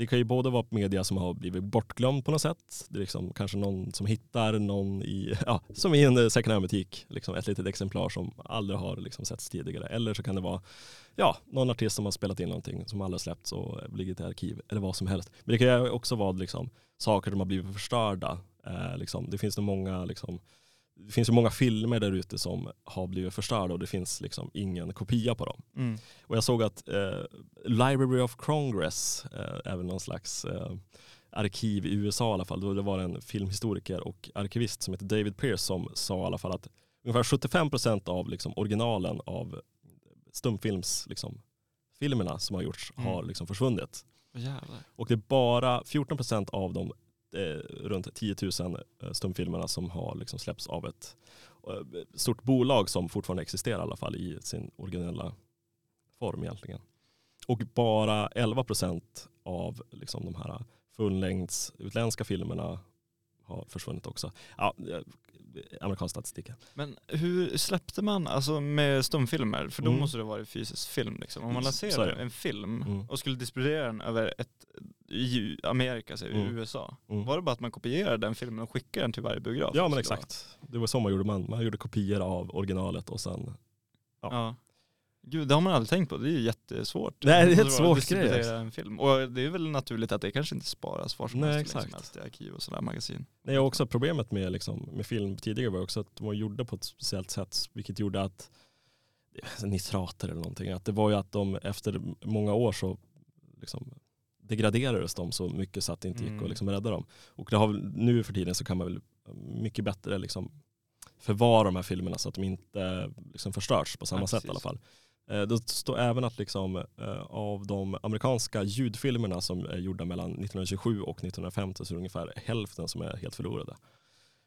Det kan ju både vara media som har blivit bortglömd på något sätt. Det är liksom kanske någon som hittar någon i, (laughs) ja, som i en eh, second hand butik, liksom ett litet exemplar som aldrig har liksom setts tidigare. Eller så kan det vara ja, någon artist som har spelat in någonting som aldrig släppts och ligger i arkiv eller vad som helst. Men det kan ju också vara liksom, saker som har blivit förstörda. Eh, liksom. Det finns nog många liksom, det finns ju många filmer där ute som har blivit förstörda och det finns liksom ingen kopia på dem. Mm. Och jag såg att eh, Library of Congress eh, väl någon slags eh, arkiv i USA i alla fall. Då det var en filmhistoriker och arkivist som heter David Pierce som sa i alla fall att ungefär 75% av liksom, originalen av stumfilms liksom, filmerna som har gjorts Mm. har liksom, försvunnit. Jävlar. Och det är bara 14% av de Eh, runt 10 000 eh, stumfilmerna som har liksom släppts av ett eh, stort bolag som fortfarande existerar i alla fall i sin originella form egentligen. Och bara 11 procent av liksom de här fullängds utländska filmerna har försvunnit också. Ja, eh, amerikansk statistik. Men hur släppte man, alltså med stumfilmer, för då Mm. måste det vara fysisk film liksom. Om man lanserar en film Mm. och skulle distribuera den över ett, i Amerika, vi, Mm. USA. Mm. Var det bara att man kopierade den filmen och skickade den till varje biograf? Ja men exakt. Det var så man gjorde. Man, man gjorde kopior av originalet och sen Ja. Ja. Gud, det har man aldrig tänkt på. Det är ju jättesvårt. Nej, det är vara svårt grej. en film. Och det är väl naturligt att det kanske inte sparas var som helst, som exakt. helst i arkiv och sådär magasin. Nej, och också problemet med, liksom, med film tidigare var också att de var gjorda på ett speciellt sätt vilket gjorde att nitrater eller någonting, att det var ju att de efter många år så liksom, degraderades de så mycket så att det inte gick Mm. att liksom rädda dem. Och det har, nu för tiden så kan man väl mycket bättre liksom, förvara de här filmerna så att de inte liksom, förstörs på samma Ja, sätt i alla precis. fall. Eh, Det står även att liksom, eh, av de amerikanska ljudfilmerna som är gjorda mellan 1927 och 1950 så är det ungefär hälften som är helt förlorade.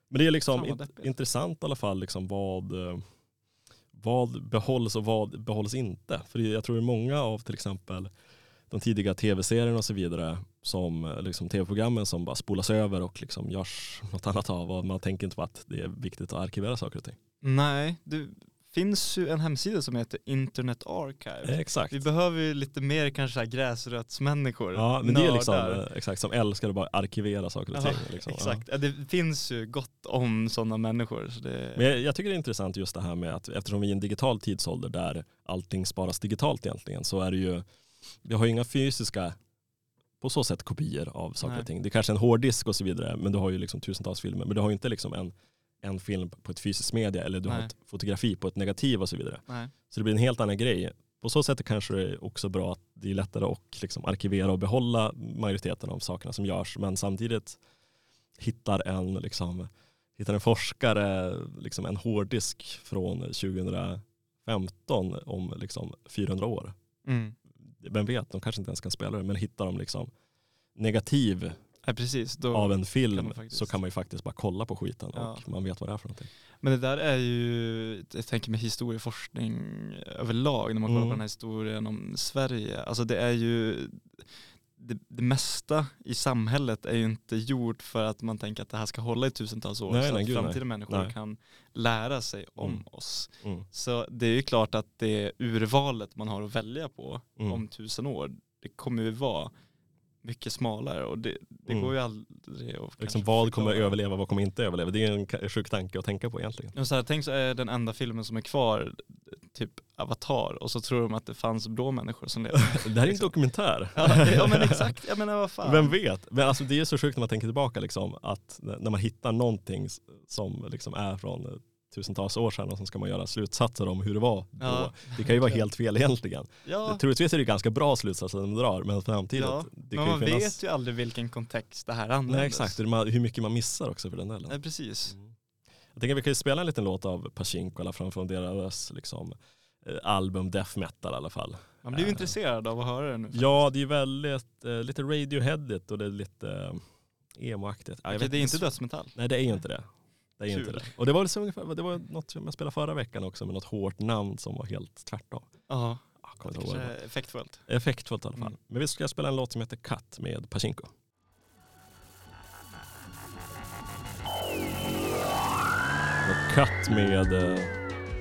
Men det är liksom int- intressant i alla fall liksom vad, eh, vad behålls och vad behålls inte. För jag tror det är många av till exempel de tidiga tv-serierna och så vidare som liksom tv-programmen som bara spolas över och liksom görs något annat av och man tänker inte på att det är viktigt att arkivera saker och ting. Nej, det finns ju en hemsida som heter Internet Archive. Exakt. Vi behöver ju lite mer kanske så gräsrötsmänniskor. Ja, men det är liksom nördar. eh, exakt som älskar att bara arkivera saker och Ja, ting. Liksom. Ja. Exakt, ja. det finns ju gott om sådana människor. Så det... Men jag, jag tycker det är intressant just det här med att eftersom vi är i en digital tidsålder där allting sparas digitalt egentligen så är det ju, vi har ju inga fysiska på så sätt kopior av saker Nej. och ting. Det är kanske en hårddisk och så vidare men du har ju liksom tusentals filmer men du har ju inte liksom en, en film på ett fysiskt media eller du har Nej. ett fotografi på ett negativ och så vidare. Nej. Så det blir en helt annan grej. På så sätt kanske det är också bra att det är lättare att liksom arkivera och behålla majoriteten av sakerna som görs men samtidigt hittar en, liksom, hittar en forskare liksom en hårddisk från 2015 om liksom 400 år. Mm. Vem vet, de kanske inte ens kan spela det, men hittar de liksom negativ Ja, precis. Då, av en kan film man faktiskt- så kan man ju faktiskt bara kolla på skiten Ja. och man vet vad det är för någonting. Men det där är ju, jag tänker med historieforskning överlag när man kollar Mm. på den här historien om Sverige. Alltså det är ju, det, det mesta i samhället är ju inte gjort för att man tänker att det här ska hålla i tusentals år Nej, så nej, att gud, nej. framtida människor Nej. kan lära sig om Mm. oss. Mm. Så det är ju klart att det urvalet man har att välja på Mm. om tusen år, det kommer ju vara mycket smalare och det, det Mm. går ju aldrig att Liksom, vad kommer förklara. överleva, vad kommer inte överleva? Det är en sjuk tanke att tänka på egentligen. Ja, så här, tänk så är den enda filmen som är kvar typ Avatar och så tror de att det fanns blå människor som levde. (laughs) Det här är en dokumentär. (laughs) ja, ja men exakt, jag menar vad fan. Vem vet? Men alltså det är så sjukt när man tänker tillbaka liksom, att när man hittar någonting som liksom är från tusentals år sedan och så ska man göra slutsatser om hur det var då. Ja. Det kan ju vara helt fel egentligen. Ja, Troligtvis är det ganska bra slutsatser de drar men framtiden, ja. det men kan man ju finnas... vet ju aldrig vilken kontext det här användes. Nej exakt, man- hur mycket man missar också för den delen. Nej, precis. Mm. Jag tänker vi kan ju spela en liten låt av Pachinko från deras liksom, eh, album Death Metal i alla fall. Man blir ju Eh. intresserad av att höra det nu. Ja, det är väldigt, eh, lite radioheadigt och det är lite eh, emo-aktigt. Vet det är inte dödsmetall. Nej det är ju inte det. Det är inte det. Och det var, liksom ungefär, det var något som jag spelade förra veckan också med något hårt namn som var helt tvärtom. Ja, kommer det kanske är effektfullt. Effektfullt i alla fall. Mm. Men vi ska spela en låt som heter Cut med Pachinko. Cut med eh,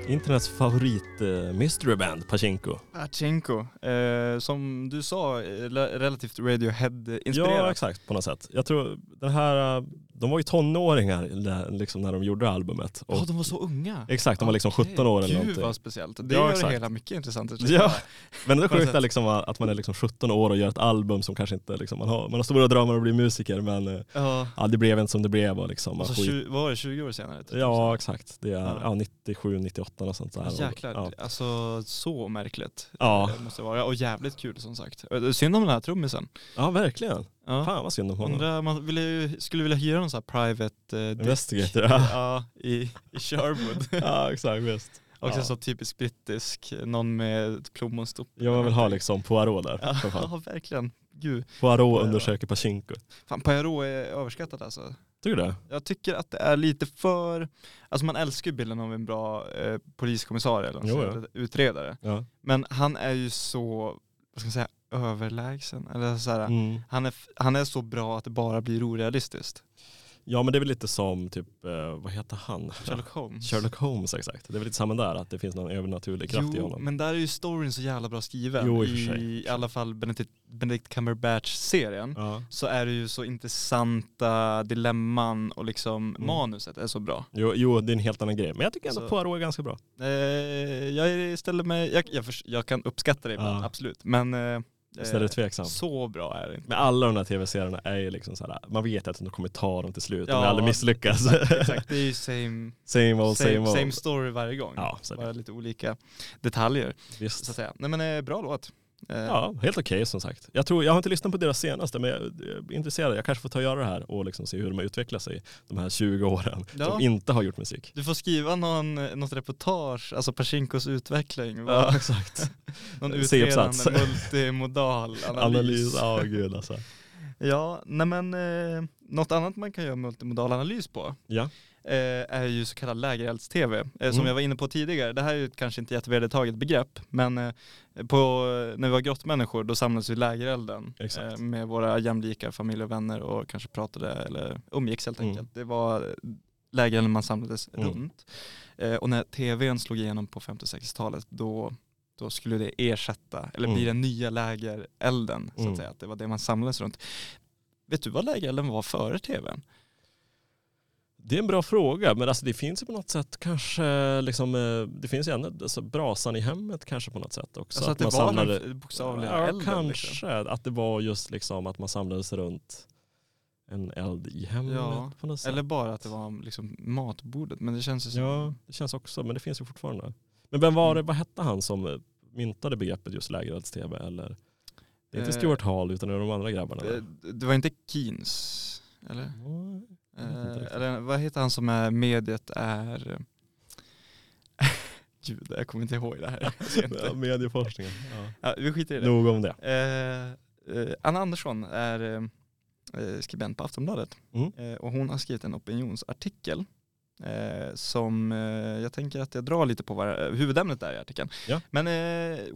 internets favorit eh, mystery band Pachinko. Pachinko, eh, som du sa, eh, relativt Ja Radiohead-inspirerat. exakt på något sätt. Jag tror den här, eh, de var ju tonåringar liksom, när de gjorde albumet. Och, Ja, de var så unga. Exakt, de var liksom Okej. 17 år eller Gud någonting. vad speciellt. Det Ja, gör exakt. det hela mycket intressant. Ja, (laughs) men det sjukt är sätt. liksom att man är liksom 17 år och gör ett album som kanske inte, liksom, man, har, man har stora drömmar att bli musiker men eh, Ja. ja, det blev inte som det blev. Och liksom, man Alltså, skit- 20, vad var det, 20 år senare? typ? ja exakt, det är Ja. ja. 97, 98 och sånt där. Ja, Och- jäklar, Ja. alltså så märkligt. Ja. Det måste vara. Och jävligt kul som sagt. Synd om den här trummisen. ja, verkligen. Ja. Fan vad synd om honom. Undrar, man ville, skulle vilja hyra någon sån här private eh. Investigator, ja. ja, i, i Sherwood. (laughs) ja exakt, visst. Också Ja. så typiskt brittisk, någon med ett plommonstop. Jag vill ha liksom Poirot där. Ja, (laughs) ja, verkligen. Gud. Poirot undersöker Pachinko. Fan, Poirot är överskattat alltså. Tycker du det? Jag tycker att det är lite för, alltså man älskar ju bilden av en bra eh, poliskommissarie eller, Jo, ja. utredare. Ja. Men han är ju så, vad ska man säga, överlägsen. Eller så här, Mm. han, är, han är så bra att det bara blir orealistiskt. ja men det är väl lite som typ, eh, vad heter han? Sherlock Holmes. Sherlock Holmes exakt. Det är väl lite samma där, att det finns någon övernaturlig kraft i Jo, honom. men där är ju storyn så jävla bra skriven. Jo, i I, i alla fall Benedict, Benedict Cumberbatch-serien. Ja. Så är det ju så intressanta dilemman och liksom Mm. manuset är så bra. Jo, jo, det är en helt annan grej. Men jag tycker ändå Poirot är ganska bra. Eh, jag ställer mig, jag, jag, jag kan uppskatta det ibland, Ja. absolut. Men eh, Visst är det tveksamt? så bra är det inte. Men alla de här tv-serierna är ju liksom så här, man vet att de kommer ta dem till slut, de Ja, kommer aldrig misslyckas. Exakt, (laughs) det är ju same, same old, same, same, old. same story varje gång. Ja, så. Bara lite olika detaljer Visst. så att säga. Nej men eh, bra låt. Eh, Ja, helt okej som sagt. Jag, tror, jag har inte lyssnat på deras senaste men jag är intresserad. Jag kanske får ta och göra det här och liksom se hur de har utvecklat sig de här 20 åren Ja. som inte har gjort musik. Du får skriva någon, något reportage, alltså Pachinkos utveckling. Ja, (laughs) exakt. (laughs) någon utredande (laughs) multimodal analys. Analys, ja gud alltså. Ja, nej men eh, något annat man kan göra multimodal analys på Ja. Eh, är ju så kallad lägerelds-tv. Eh, som Mm. jag var inne på tidigare, det här är ju kanske inte jättevedertaget begrepp, men eh, på, när vi var grottmänniskor då samlades vi lägerelden Exakt. med våra jämlikar, familj och vänner och kanske pratade eller umgicks helt Mm. enkelt. Det var lägerelden man samlades Mm. runt. Och när tvn slog igenom på 50 60-talet då då skulle det ersätta, eller bli Mm. den nya lägerelden så Mm. att säga. Att det var det man samlades runt. Vet du vad lägerelden var före tvn? Det är en bra fråga men alltså det finns ju på något sätt kanske liksom, eh, det finns ju ändå alltså, brasan i hemmet kanske på något sätt också. Alltså att det man var samlade- den bokstavliga ja, elden. kanske. Liksom. Att det var just liksom att man samlades runt en eld i hemmet Ja, på något sätt. Eller bara att det var liksom matbordet. Men det känns ju som... Ja, det känns också, men det finns ju fortfarande. Men vem var det, Mm. vad hette han som eh, myntade begreppet just lägerelds-tv? Eller? Det är inte Eh, Stuart Hall utan det är de andra grabbarna. Det, det var inte Keynes, eller? Mm. Eh, eller vad heter han som är mediet är... (laughs) Gud, jag kommer inte ihåg det här. Ja, medieforskningen. Ja. Ja, vi skiter i det. Nog om det. Eh, eh, Anna Andersson är eh, skribent på Aftonbladet Mm. eh, och hon har skrivit en opinionsartikel som jag tänker att jag drar lite på vad huvudämnet är i artikeln. Ja. Men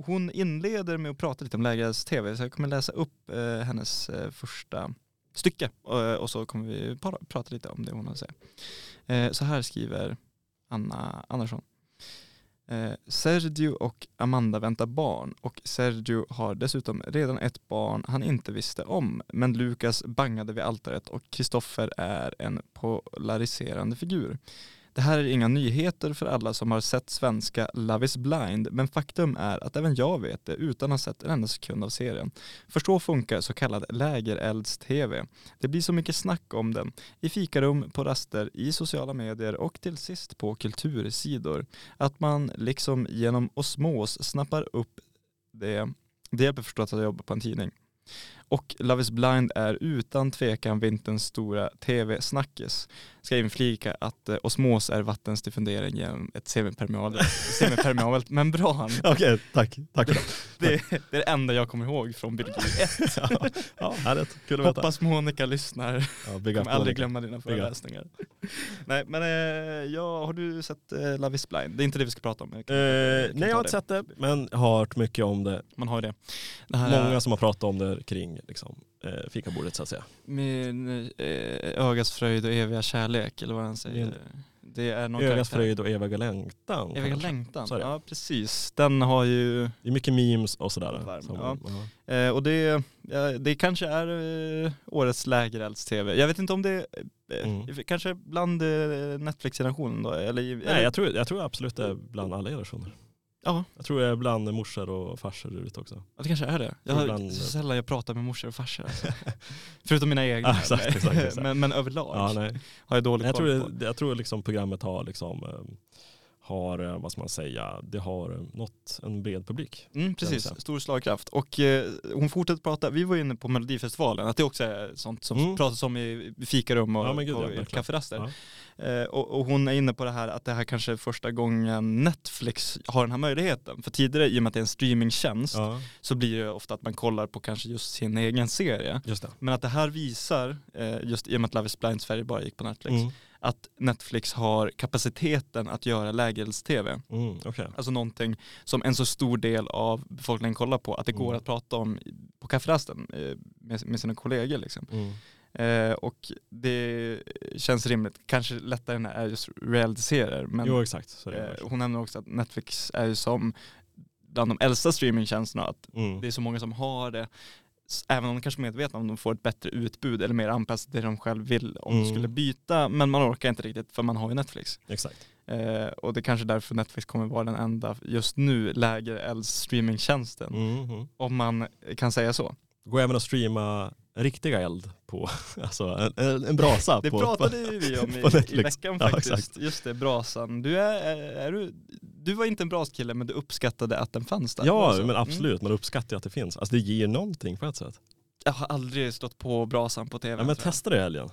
hon inleder med att prata lite om lägerelds-tv så jag kommer läsa upp hennes första stycke eh, och, så kommer vi prata lite om det hon har att säga. Eh, så här skriver Anna Andersson. Eh, Sergio och Amanda väntar barn och Sergio har dessutom redan ett barn han inte visste om. Men Lukas bangade vid altaret och Kristoffer är en polariserande figur. Det här är inga nyheter för alla som har sett svenska Love is blind, men faktum är att även jag vet det utan att ha sett en enda sekund av serien. För så funkar så kallad lägerelds-tv. Det blir så mycket snack om den, i fikarum, på raster, i sociala medier och till sist på kultursidor. Att man liksom genom osmos snappar upp det, det hjälper förstås att jag jobbar på en tidning. Och Love is blind är utan tvekan vinterns stora tv-snackis. Ska inflika att eh, osmos är vattens diffundering genom ett semipermeabelt, semipermeabelt (laughs) membran. Okej, tack. Tack för det. Det, det är det enda jag kommer ihåg från biologi (laughs) 1. ja, ja, härligt. Kul att veta. Hoppas Monica lyssnar. Ja, big kommer aldrig glömma dina föreläsningar. Nej men eh, ja, har du sett eh, Love is blind? Det är inte det vi ska prata om. Jag kan- Eh, jag nej, jag har inte sett det, men har hört mycket om det. Man har ju det. det Många är som har pratat om det kring liksom, eh, fikabordet så att säga. Min eh, ögas fröjd och eviga kärlek eller vad han säger. Det är någon Ögas fröjd och eviga längtan. Eviga kanske. längtan. Det. Ja precis. Den har ju, Det är mycket memes och sådär. Varm, Som- ja. ja. eh, och det, ja, det kanske är eh, årets lägerelds-tv. Jag vet inte om det är, eh, Mm. kanske bland eh, Netflix-generationen då? Eller, i- eller, Nej, jag tror, jag tror absolut det är bland alla generationer. Ja, Jag tror det är bland morsor och farsor ute också. Ja, det kanske är det. Jag ibland- så sällan jag pratar med morsor och farsor. Alltså. (laughs) Förutom mina egna. Ja, exakt, exakt, exakt. (laughs) men, men överlag Ja, har jag dålig Jag koll tror, på. jag tror liksom programmet har, liksom, eh, har, eh, vad ska man säga, det har eh, nått en bred publik. Mm, precis, stor slagkraft. Och eh, hon fortsätter prata, vi var inne på Melodifestivalen, att det också är sånt som Mm. pratas om i fikarum och Ja, gud, på ja, kafferaster. Ja. Eh, och, och hon är inne på det här att det här kanske är första gången Netflix har den här möjligheten. För tidigare, i och med att det är en streamingtjänst, så blir det ofta att man kollar på kanske just sin egen serie. just. Men att det här visar, eh, just i och med att Love is blind Sverige bara gick på Netflix, Mm. Att Netflix har kapaciteten att göra lägerelds-tv. Mm, okej. Alltså någonting som en så stor del av befolkningen kollar på, att det går Mm. att prata om på kafferasten eh, med, med sina kollegor. Liksom. Mm. Eh, och det känns rimligt. Kanske lättare när det är just reality-serier. Men Jo exakt, eh, hon nämner också att Netflix är ju som bland de äldsta streamingtjänsterna, att Mm. det är så många som har det. Även om de kanske är medvetna om de får ett bättre utbud eller mer anpassat till det de själv vill om de Mm. skulle byta. Men man orkar inte riktigt för man har ju Netflix. Exakt. Eh, och det är kanske därför Netflix kommer vara den enda just nu lägerelds streamingtjänsten. Mm. Mm. Om man kan säga så. Går även att streama riktiga eld på, (laughs) alltså en, en, brasa Det på, pratade ju vi om på i, i veckan Ja, faktiskt. exakt. Just det, brasan. Du, är, är, är du, du var inte en braskille men du uppskattade att den fanns där. Ja, Var det så? men Mm. absolut. Man uppskattar ju att det finns. Alltså det ger någonting på ett sätt. Jag har aldrig stått på brasan på tv. Ja, men testa det i helgen.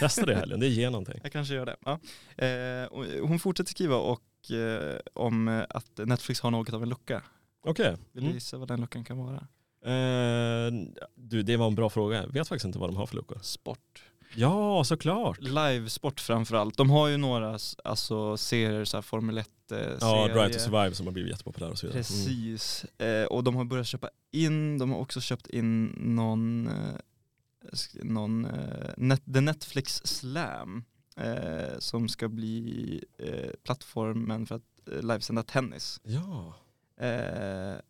Testa det i helgen, det ger någonting. (laughs) Jag kanske gör det. Ja. Eh, hon fortsätter skriva och, eh, om eh, att Netflix har något av en lucka. Okej. Vill du Mm. gissa vad den luckan kan vara? Eh, du, det var en bra fråga. Jag vet faktiskt inte vad de har för luckor. Sport. Ja, såklart. Livesport framförallt. De har ju några alltså, serier, så här Formel 1 eh, Ja. Drive to Survive som har blivit jättepopulär och så vidare. Mm. Precis. Eh, och de har börjat köpa in, de har också köpt in någon, eh, någon eh, net, The Netflix Slam eh, som ska bli eh, plattformen för att livesända tennis. Ja.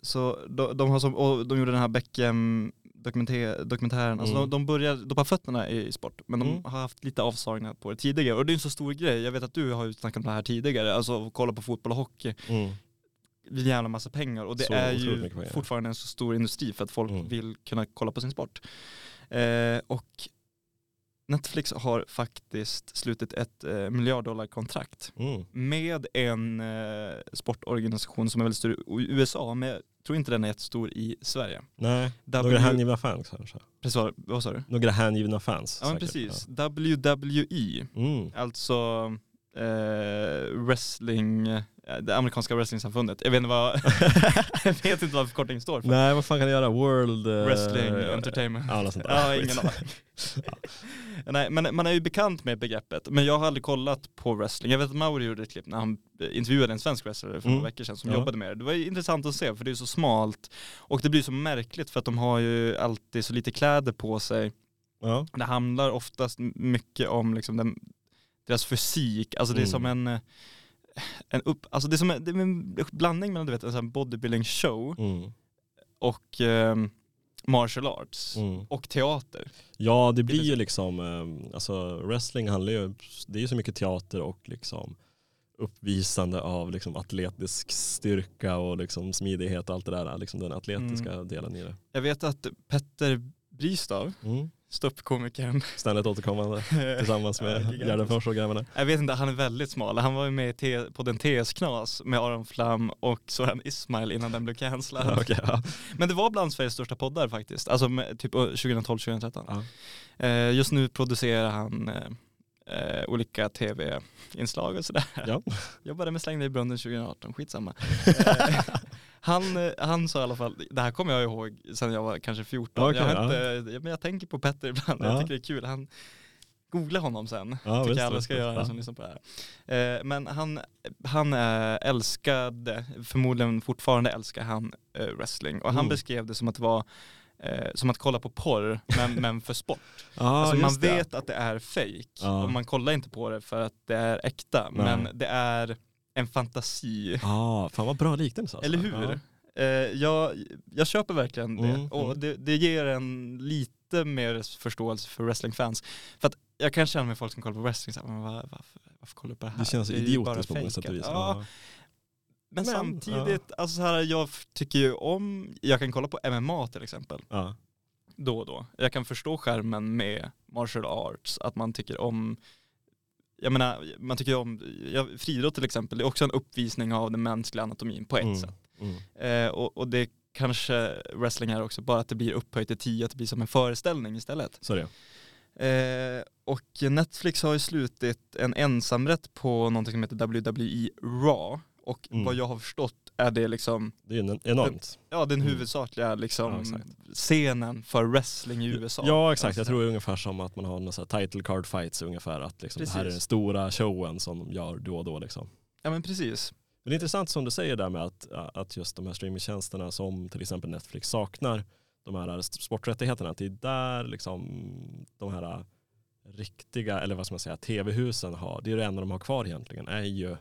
Så de, de har som, och de gjorde den här Beckham dokumenter, dokumentären, alltså Mm. de, de börjar, de har fötterna i sport men de Mm. har haft lite avsagningar på det tidigare och det är en så stor grej, jag vet att du har ju snackat om det här tidigare, alltså att kolla på fotboll och hockey, Mm. en jävla massa pengar och det Så är ju fortfarande en så stor industri för att folk Mm. vill kunna kolla på sin sport. Eh, och Netflix har faktiskt slutit ett eh, miljarddollarkontrakt Mm. med en eh, sportorganisation som är väldigt stor i USA, jag tror inte den är jättestor i Sverige. Nej, W- några hängivna fans kanske. Precis, vad- sa du? Några hängivna fans. Ja men precis, WWE. Mm. alltså eh, wrestling, det amerikanska wrestlingsamfundet. Jag vet inte vad, (laughs) jag vet inte vad förkortningen står för. Nej vad fan kan det göra? World... eh, Wrestling ja, Entertainment. Ja, något sånt där. Ja, ingen aning. (laughs) Nej, men man är ju bekant med begreppet, men jag har aldrig kollat på wrestling. Jag vet att Mauri gjorde ett klipp när han eh, intervjuade en svensk wrestlare för Mm. några veckor sedan som Ja. jobbade med det. Det var intressant att se för det är så smalt och det blir så märkligt för att de har ju alltid så lite kläder på sig. Ja. Det handlar oftast mycket om liksom den, deras fysik, alltså det är Mm. som en eh, en upp, alltså det är som en, det är en blandning mellan du vet, en sån bodybuilding show Mm. och eh, martial arts Mm. och teater. Ja det blir ju liksom, eh, alltså wrestling handlar ju, det är ju så mycket teater och liksom uppvisande av liksom atletisk styrka och liksom smidighet och allt det där, liksom den atletiska Mm. delen i det. Jag vet att Petter Bristav, Mm. Ståuppkomikern, Ständigt återkommande (laughs) tillsammans med. Gärdenfors och grabbarna. jag vet inte, han är väldigt smal. Han var ju med på den TS Knas med Aron Flam och Soran Ismail innan den blev cancellad. Okej, ja. Men det var bland Sveriges största poddar faktiskt, alltså med, typ 2012-2013. Ja. Eh, just nu producerar han eh, olika tv-inslag och sådär. Ja. (laughs) Jobbade med Släng dig i brunnen 2018, skitsamma. (laughs) Eh, han, eh, han sa i alla fall, det här kommer jag ihåg sen jag var kanske 14. Okej, jag, ja. inte, men jag tänker på Petter ibland, Ja. jag tycker det är kul. Han, googla honom sen, Ja, tycker visst, alla ska visst. göra Ja. som lyssnar på det här. Eh, men han, han älskade, förmodligen fortfarande älskar han eh, wrestling. Och han Mm. beskrev det som att det var eh, som att kolla på porr, men, men för sport. Ja, (laughs) alltså man just det. vet att det är fake Ja. och man kollar inte på det för att det är äkta, Nej. men det är en fantasi. Ja, fan vad bra liknelse alltså. Eller hur? Ja. Eh, jag, jag köper verkligen det Mm, och mm. det, det ger en lite mer förståelse för wrestlingfans. För att jag kan känna med folk som kollar på wrestling, så här, men var, varför, varför kollar du på det här? Det känns bara idiotiskt på många sätt och vis. Ja, Ja. Men, Men, samtidigt, alltså så här, jag tycker ju om, jag kan kolla på MMA till exempel, Ja. då och då. Jag kan förstå skärmen med martial arts, att man tycker om jag menar, man tycker om, jag, friidrott till exempel, det är också en uppvisning av den mänskliga anatomin på ett Mm. sätt. Mm. Eh, och, och det kanske wrestling är också, bara att det blir upphöjt till tio, att det blir som en föreställning istället. Så det. Eh, och Netflix har ju slutit en ensamrätt på någonting som heter WWE Raw. Och Mm. vad jag har förstått är det liksom, Det är en- enormt. ja den Mm. huvudsakliga liksom Ja, scenen för wrestling i USA. Ja exakt, Alltså, jag tror det är ungefär som att man har några title card fights ungefär. Att liksom, det här är den stora showen som de gör då och då. Liksom. Ja men precis. Men det är intressant som du säger där med att, att just de här streamingtjänsterna som till exempel Netflix saknar de här sporträttigheterna. Att det är där liksom de här riktiga, eller vad ska man säga, tv-husen har. Det är det enda de har kvar egentligen, är ju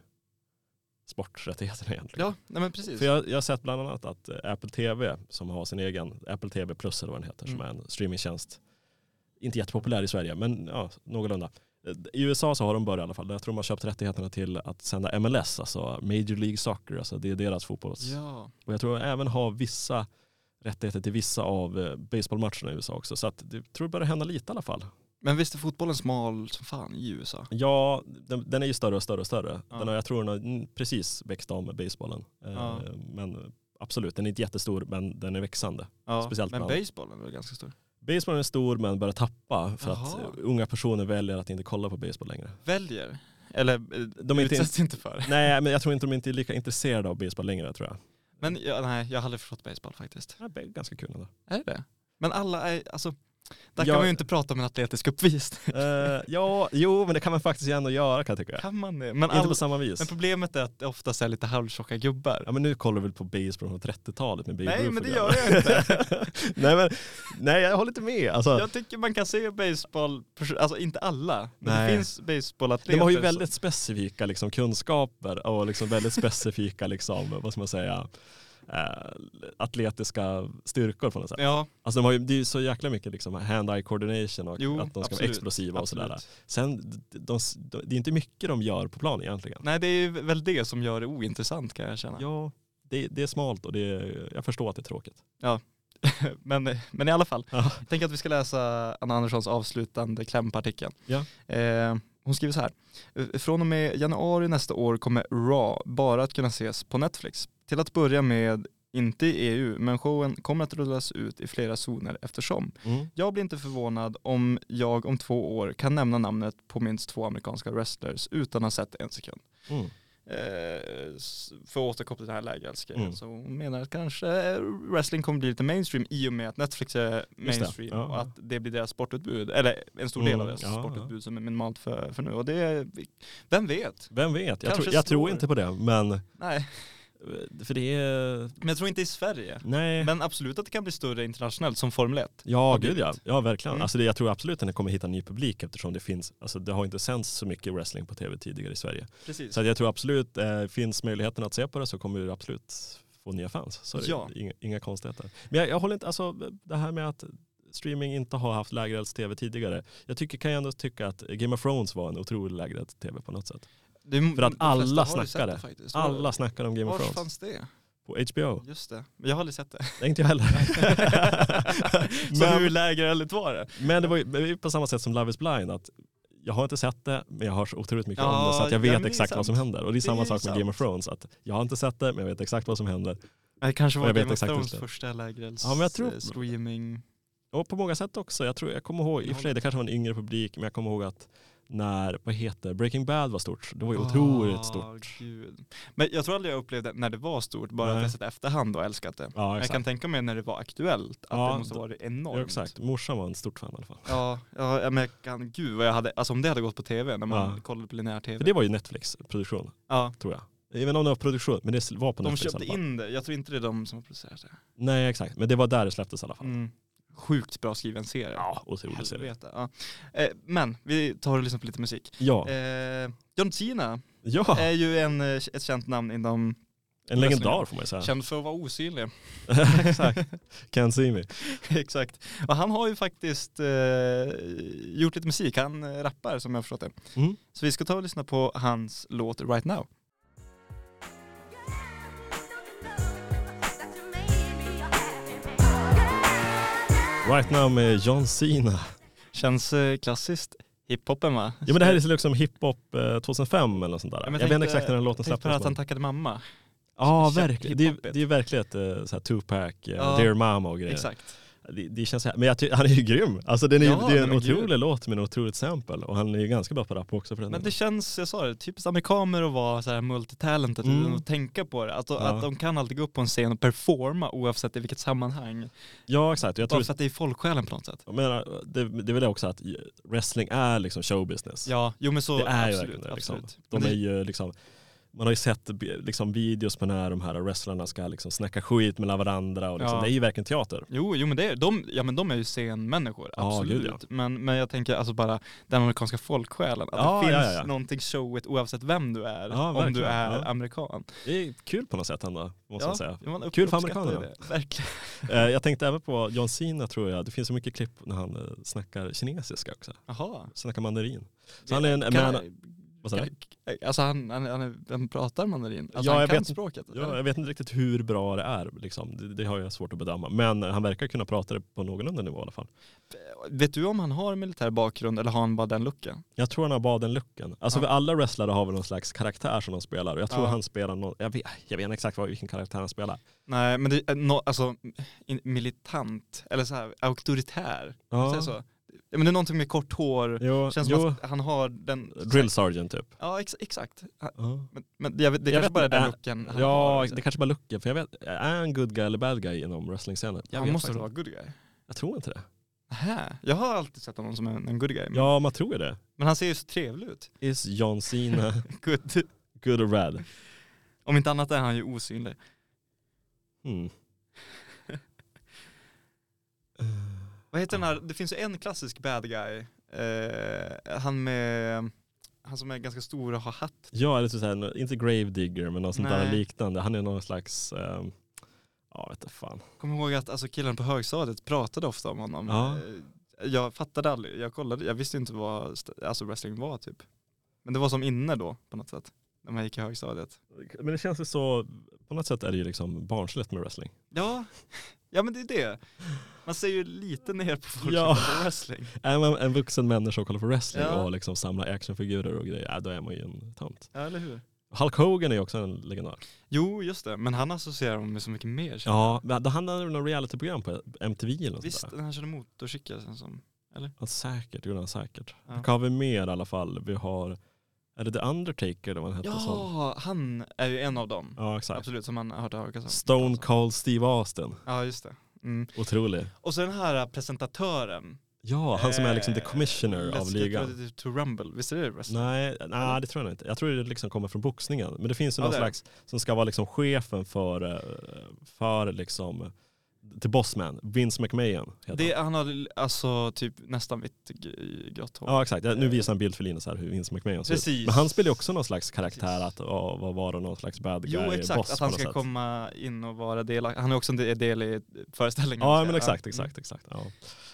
sporträttigheterna egentligen. Ja, nej men precis. För jag, jag har sett bland annat att Apple TV som har sin egen, Apple TV Plus eller vad den heter, som Mm. är en streamingtjänst. Inte jättepopulär i Sverige, men ja, någorlunda. I USA så har de börjat i alla fall. Jag tror de har köpt rättigheterna till att sända MLS, alltså Major League Soccer, alltså det är deras fotbolls. Ja. Och jag tror även har vissa rättigheter till vissa av eh, baseballmatcherna i USA också. Så att det tror jag börjar hända lite i alla fall. Men visst är fotbollen smal som fan i USA? Ja, den, den är ju större och större och större. Ja. Den har, jag tror den har mm, precis växt av med basebollen. Eh, Ja. Men absolut, den är inte jättestor men den är växande. Ja, Speciellt men basebollen är ganska stor? Basebollen är stor men börjar tappa för att Jaha. eh, unga personer väljer att inte kolla på baseball längre. Väljer? Eller eh, De är inte- utsätts inte för? (laughs) Nej, men jag tror inte de inte är lika intresserade av baseball längre tror jag. Men ja, nej, jag har aldrig förstått baseball faktiskt. Det är ganska kul ändå. Är det det? Men alla är, alltså, där Ja. kan man ju inte prata om en atletisk uppvisning. Eh, ja, jo men det kan man faktiskt ändå göra kan jag tycka. Kan man det? Men, Inte all, på samma vis. men problemet är att det oftast är lite halvtjocka gubbar. Ja men nu kollar vi väl på baseball från 30-talet med Babe Nej, men det gör jag inte. (laughs) nej men, nej jag håller inte med. Alltså, Jag tycker man kan se baseball, alltså inte alla, men Nej. det finns baseballatleter. de har ju väldigt specifika liksom, kunskaper och liksom väldigt specifika liksom, vad ska man säga, eh, atletiska styrkor på något sätt. Ja, Alltså de har ju, det är ju så jäkla mycket liksom hand-eye coordination och jo, att de ska vara absolut, explosiva och sådär. absolut. Sen, de, de, de, det är inte mycket de gör på plan egentligen. Nej, det är väl det som gör det ointressant kan jag känna. Ja, det, det är smalt och det är, jag förstår att det är tråkigt. (laughs) men, men i alla fall, Ja. jag tänker att vi ska läsa Anna Anderssons avslutande kläm på artikeln. Ja. Eh, hon skriver så här. "Eh, Från och med januari nästa år kommer Raw bara att kunna ses på Netflix. Till att börja med inte i EU, men showen kommer att rullas ut i flera zoner eftersom. Mm. Jag blir inte förvånad om jag om två år kan nämna namnet på minst två amerikanska wrestlers utan att ha sett en sekund. Mm. Eh, för att återkoppla till den här lägereldsgrejen. Mm. Så hon menar att kanske wrestling kommer bli lite mainstream i och med att Netflix är mainstream ja. och att det blir deras sportutbud, eller en stor del av Mm, deras ja, ja. sportutbud som är minimalt för, för nu. Och det, vem vet? Vem vet? Jag, tror, jag tror inte på det, men Nej, för det är, men jag tror inte i Sverige. nej. Men absolut att det kan bli större internationellt som Formel 1. Ja, gud ja. Ja, verkligen. Mm. Alltså det, jag tror absolut att den kommer hitta ny publik eftersom det finns, alltså det har inte sänds så mycket wrestling på tv tidigare i Sverige. Precis. Så jag tror absolut, eh, finns möjligheten att se på det så kommer du absolut få nya fans. Så det Ja. inga, inga konstigheter. Men jag, jag håller inte, alltså det här med att streaming inte har haft lägerelds-tv tidigare. Jag tycker, kan jag ändå tycka att Game of Thrones var en otrolig lägerelds-tv på något sätt. Det För att alla snackade. det faktiskt. Alla snackar om Game of Var Thrones fanns det? på HBO. Just det. Men jag har aldrig sett det. Det är inte jag heller. (laughs) Så hur men, lägereldigt var det? men det var ju det var på samma sätt som Love is blind. Att jag har inte sett det, men jag har så otroligt mycket om Ja, det så att jag ja, vet men det exakt vad som händer. Och det är Det samma är sak med sant. Game of Thrones. Att jag har inte sett det, men jag vet exakt vad som händer. Det kanske var Game of Thrones det- första lägerelds Ja, men jag tror- eh, streaming. Och på många sätt också. Jag, tror, jag kommer ihåg, i och för sig det kanske var en yngre publik, men jag kommer ihåg att när, vad heter Breaking Bad var stort. Det var ju otroligt Ah, stort. Gud. Men jag tror aldrig jag upplevde när det var stort, bara att Nej. jag sett efterhand och älskat det. Ja, jag kan tänka mig när det var aktuellt, att Ja, det måste då- varit enormt. Ja, exakt. Morsan var en stort fan i alla fall. Ja, ja men jag kan, gud vad jag hade, alltså om det hade gått på tv, när man Ja. kollade på linjär tv. För det var ju Netflix-produktion, ja, tror jag. Jag inte om det var produktion, men det var på de Netflix i köpte in det, jag tror inte det är de som har producerat det. Nej, exakt. Men det var där det släpptes i alla fall. Mm. Sjukt bra skriven serie. Ja, otrolig serie. Ja. Eh, men vi tar och lyssnar på lite musik. Ja, Eh, John Cena ja. är ju en, eh, ett känt namn inom, en legendar får man ju säga. känd för att vara osynlig. (laughs) exakt. Can't see me. Exakt. Och han har ju faktiskt eh, gjort lite musik, han rappar som jag har förstått det. Mm. Så vi ska ta och lyssna på hans låt Right Now. Right now med John Cena. Känns eh, klassiskt. Hiphopen va? Ja men det här är liksom hiphop eh, 2005 eller något sånt där. Ja, jag vet inte exakt när den låten Tänk på släpptes. att han tackade mamma. Ja verkligen. Det, är- det är verkligen ett eh, så här Tupac, eh, Ja. Dear Mama och grejer. Exakt. Det, det känns, men jag (laughs) han är ju grym. Alltså den är, Ja, det är en otrolig gud. låt med en otroligt sample och han är ju ganska bra på rap också för den Men det känns, jag sa det, typiskt amerikaner att vara så här multitalented Mm. och tänka på det. Att, Ja. att de kan alltid gå upp på en scen och performa oavsett i vilket sammanhang. Ja exakt, jag Bara tror, för att det är folksjälen på något sätt. jag menar, det, det är väl också att wrestling är liksom showbusiness. Ja, jo men så det är ju absolut. verkligen det. Liksom. absolut. De Men är ju liksom, man har ju sett liksom, videos på när de här wrestlarna ska liksom snacka skit med varandra och liksom, Ja. det är ju verkligen teater. jo, jo men det är, de, ja, men de är ju scenmänniskor, Ja, absolut. gud, ja. men, men jag tänker alltså bara den amerikanska folksjälen. Att Ja, det finns ja, ja, ja. någonting showigt oavsett vem du är. Ja, om du är Ja. amerikan. Det är kul på något sätt ändå, måste jag säga. man Kul för amerikanerna. Det. Verkligen. (laughs) Eh, jag tänkte även på John Cena tror jag, det finns så mycket klipp när han eh, snackar kinesiska också. Jaha. Snackar mandarin. Så han är en, Kan- man, vad? Alltså han, han, han, han pratar mandarin? Alltså Ja, han jag kan vet- språket? Ja, eller? jag vet inte riktigt hur bra det är, liksom. det, det har jag svårt att bedöma. Men han verkar kunna prata det på någorlunda nivå i alla fall. Vet du om han har militär bakgrund eller har han bara den looken? Jag tror han har baden-looken. Alltså Ja. alla wrestlare har väl någon slags karaktär som de spelar. Och jag tror Ja. han spelar någon, jag vet, jag vet inte exakt vad, vilken karaktär han spelar. Nej men det no, alltså militant eller så här auktoritär. Ja. Ja, Så. Ja, men det är någonting med kort hår, jo, känns jo som att han har den... drill sergeant typ. Ja ex, exakt. Han-. Men, men jag vet, det är Jag kanske vet bara är den looken han Ja, har. det kanske bara looken. För jag vet, är han good guy eller bad guy inom wrestling-scenen? Han måste väl vara good guy? Jag tror inte det. Nähä, jag har alltid sett honom som en, en good guy. Men, Ja, man tror ju det. men han ser ju så trevlig ut. Is John Cena (laughs) Good. good or bad? Om inte annat är han ju osynlig. Hmm. Vad heter den här, det finns ju en klassisk bad guy. Eh, han med, han som är ganska stor och har hatt. Ja, eller så här, inte grave digger men något sånt där liknande. Han är någon slags, ehm, ja vet inte fan. Kommer ihåg att alltså, killarna på högstadiet pratade ofta om honom. Ja. Eh, Jag fattade aldrig, jag kollade, jag visste inte vad alltså wrestling var typ. Men det var som inne då på något sätt. När man gick i högstadiet. Men det känns ju så, på något sätt är det ju liksom barnsligt med wrestling. Ja, ja men det är det. Man ser ju lite ner på folk Ja. som kollar på wrestling. Är man en vuxen människa och kollar på wrestling Ja. och liksom samlar actionfigurer och grejer, ja, då är man ju en tant. Ja eller hur? Hulk Hogan är ju också en legendar. Jo just det, men han associerar med så mycket mer. Ja, handlade det om något realityprogram på MTV eller jag. något Visst, sånt där. han körde motorcykel sen som. Ja, säkert, det gjorde han säkert. Ja. Vilka har vi mer i alla fall? Vi har Är det The Undertaker eller vad han hette? som? Ja, han är ju en av dem. ja exakt. Absolut, som man har hört om. Stone Cold Steve Austin. Ja, just det. Mm. Otrolig. Och så den här presentatören. Ja, han som är liksom the Eh, commissioner av Let's Get ligan. To Rumble, visst är det wrestling? Nej, nej, det tror jag inte. Jag tror det liksom kommer från boxningen. Men det finns ju Ja, någon det det. slags som ska vara liksom chefen för, eh, för liksom, till Bossman, Vince McMahon Det, han. han har alltså typ nästan vitt grått hår. Ja exakt, nu visar jag en bild för Linus här hur Vince McMahon ser ut. Precis. Men han spelar ju också någon slags karaktär Precis. att vara någon slags bad guy Jo exakt, boss att han ska sätt. komma in och vara delaktig. Han är också en del- i föreställningen. Ja men exakt, mm. exakt, exakt. Ja.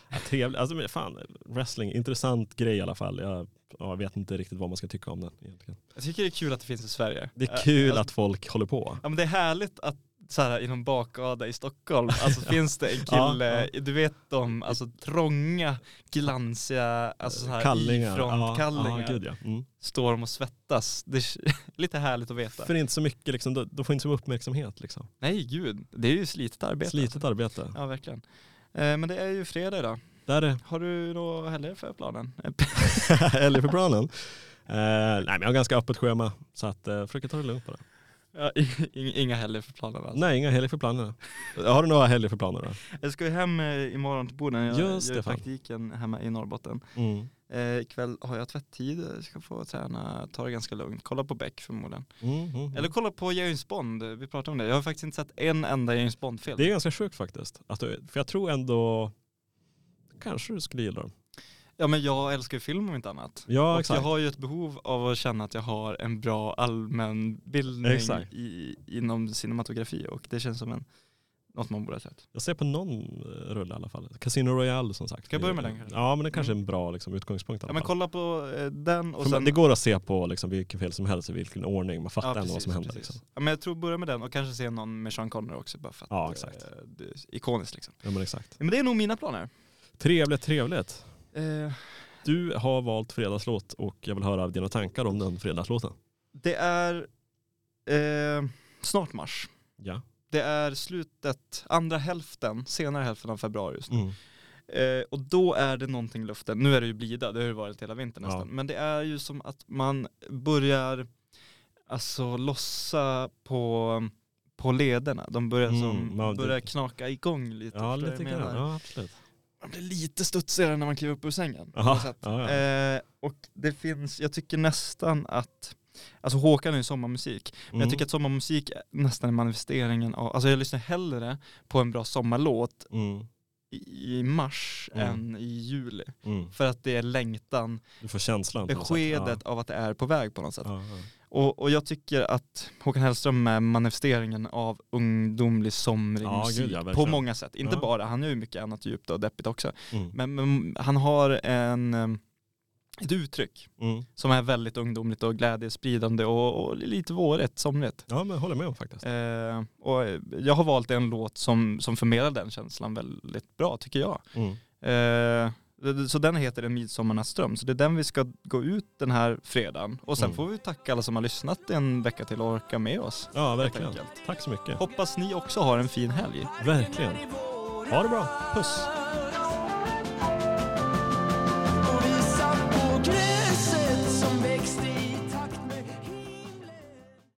Ja, trevligt, alltså fan, wrestling, intressant grej i alla fall. Jag, ja, jag vet inte riktigt vad man ska tycka om den egentligen. Jag tycker det är kul att det finns i Sverige. Det är Eh, kul alltså, att folk håller på. Ja men det är härligt att så här, i någon bakgata i Stockholm, alltså (laughs) finns det en Ja, kille, du vet de alltså trånga, glansiga, alltså så här Kallingar. ifrån-kallingar, Ja, ja, gud, ja. Mm. står de och svettas. Det är (laughs) lite härligt att veta. För inte så mycket, liksom, då, då får inte så mycket uppmärksamhet. Liksom. Nej gud, det är ju slitet arbete. Slitet alltså. arbete. Ja verkligen. Eh, men det är ju fredag idag. Där är Har du något heller för planen? (laughs) Eller för planen. Eh, nej men jag har ganska öppet schema så att eh, försöker ta det lugnt på det. Ja, (laughs) inga, heller för planen alltså. Nej inga helger för planer. Har du några helger för planer då? Jag ska ju hem eh, imorgon till Boden, jag Just gör det, fan. praktiken hemma i Norrbotten. Mm. Eh, ikväll har jag tvätttid, jag ska få träna, ta det ganska lugnt, kolla på Beck förmodligen. Mm, mm, mm. Eller kolla på James Bond, vi pratade om det. Jag har faktiskt inte sett en enda James Bond-film. Det är ganska sjukt faktiskt. Att du, för jag tror ändå, kanske du skulle gilla dem. Ja men jag älskar ju film om inte annat. Ja och exakt. jag har ju ett behov av att känna att jag har en bra allmänbildning Exakt. i, inom cinematografi och det känns som en, något man borde ha sett. Jag ser på någon eh, rulle i alla fall. Casino Royale som sagt. Ska jag börja med den kanske? Ja men det kanske är en bra liksom, utgångspunkt i Ja alla men fall. kolla på eh, den och För sen... Det går att se på liksom, vilken film som helst i vilken ordning. Man fattar Ja, ändå vad precis, som händer. precis. Liksom. Ja, men jag tror börja med den och kanske se någon med Sean Connery också bara för att Ja, exakt. eh, det är ikoniskt liksom. Ja men exakt. Ja, men det är nog mina planer. Trevligt, trevligt. Eh, Du har valt fredagslåt och jag vill höra dina tankar om den fredagslåten. det är eh, snart mars. Ja. Det är slutet, andra hälften, senare hälften av februari just nu. Mm. Eh, och då är det någonting i luften. Nu är det ju blida, det har det varit hela vintern Ja. nästan. Men det är ju som att man börjar alltså lossa på, på lederna. De börjar, Mm, som, ja, börjar knaka igång lite. Ja, lite grann. Ja, absolut. Man blir lite studsigare när man kliver upp ur sängen. Aha, ja, ja. Eh, och det finns, jag tycker nästan att Alltså Håkan är ju sommarmusik, men jag Mm. tycker att sommarmusik är nästan är manifesteringen av, alltså jag lyssnar hellre på en bra sommarlåt Mm. i i mars Mm. än i juli. Mm. För att det är längtan, Du får känslan. beskedet av att det är på väg på något sätt. Och, och jag tycker att Håkan Hellström är manifesteringen av ungdomlig somrig Ja, musik gud ja, på många sätt. Inte Ja. bara, han gör ju mycket annat djupt och deppigt också. Mm. Men, men han har en, eh, ett uttryck Mm. som är väldigt ungdomligt och glädjespridande och, och lite vårigt, somrigt. Ja men håller med om faktiskt. Eh, och jag har valt en låt som, som förmedlar den känslan väldigt bra tycker jag. Mm. Eh, så den heter En midsommarnattsdröm. Så det är den vi ska gå ut den här fredagen. Och sen Mm. får vi tacka alla som har lyssnat en vecka till och orkar med oss. Ja verkligen. Tack så mycket. Hoppas ni också har en fin helg. Verkligen. Ha det bra. Puss.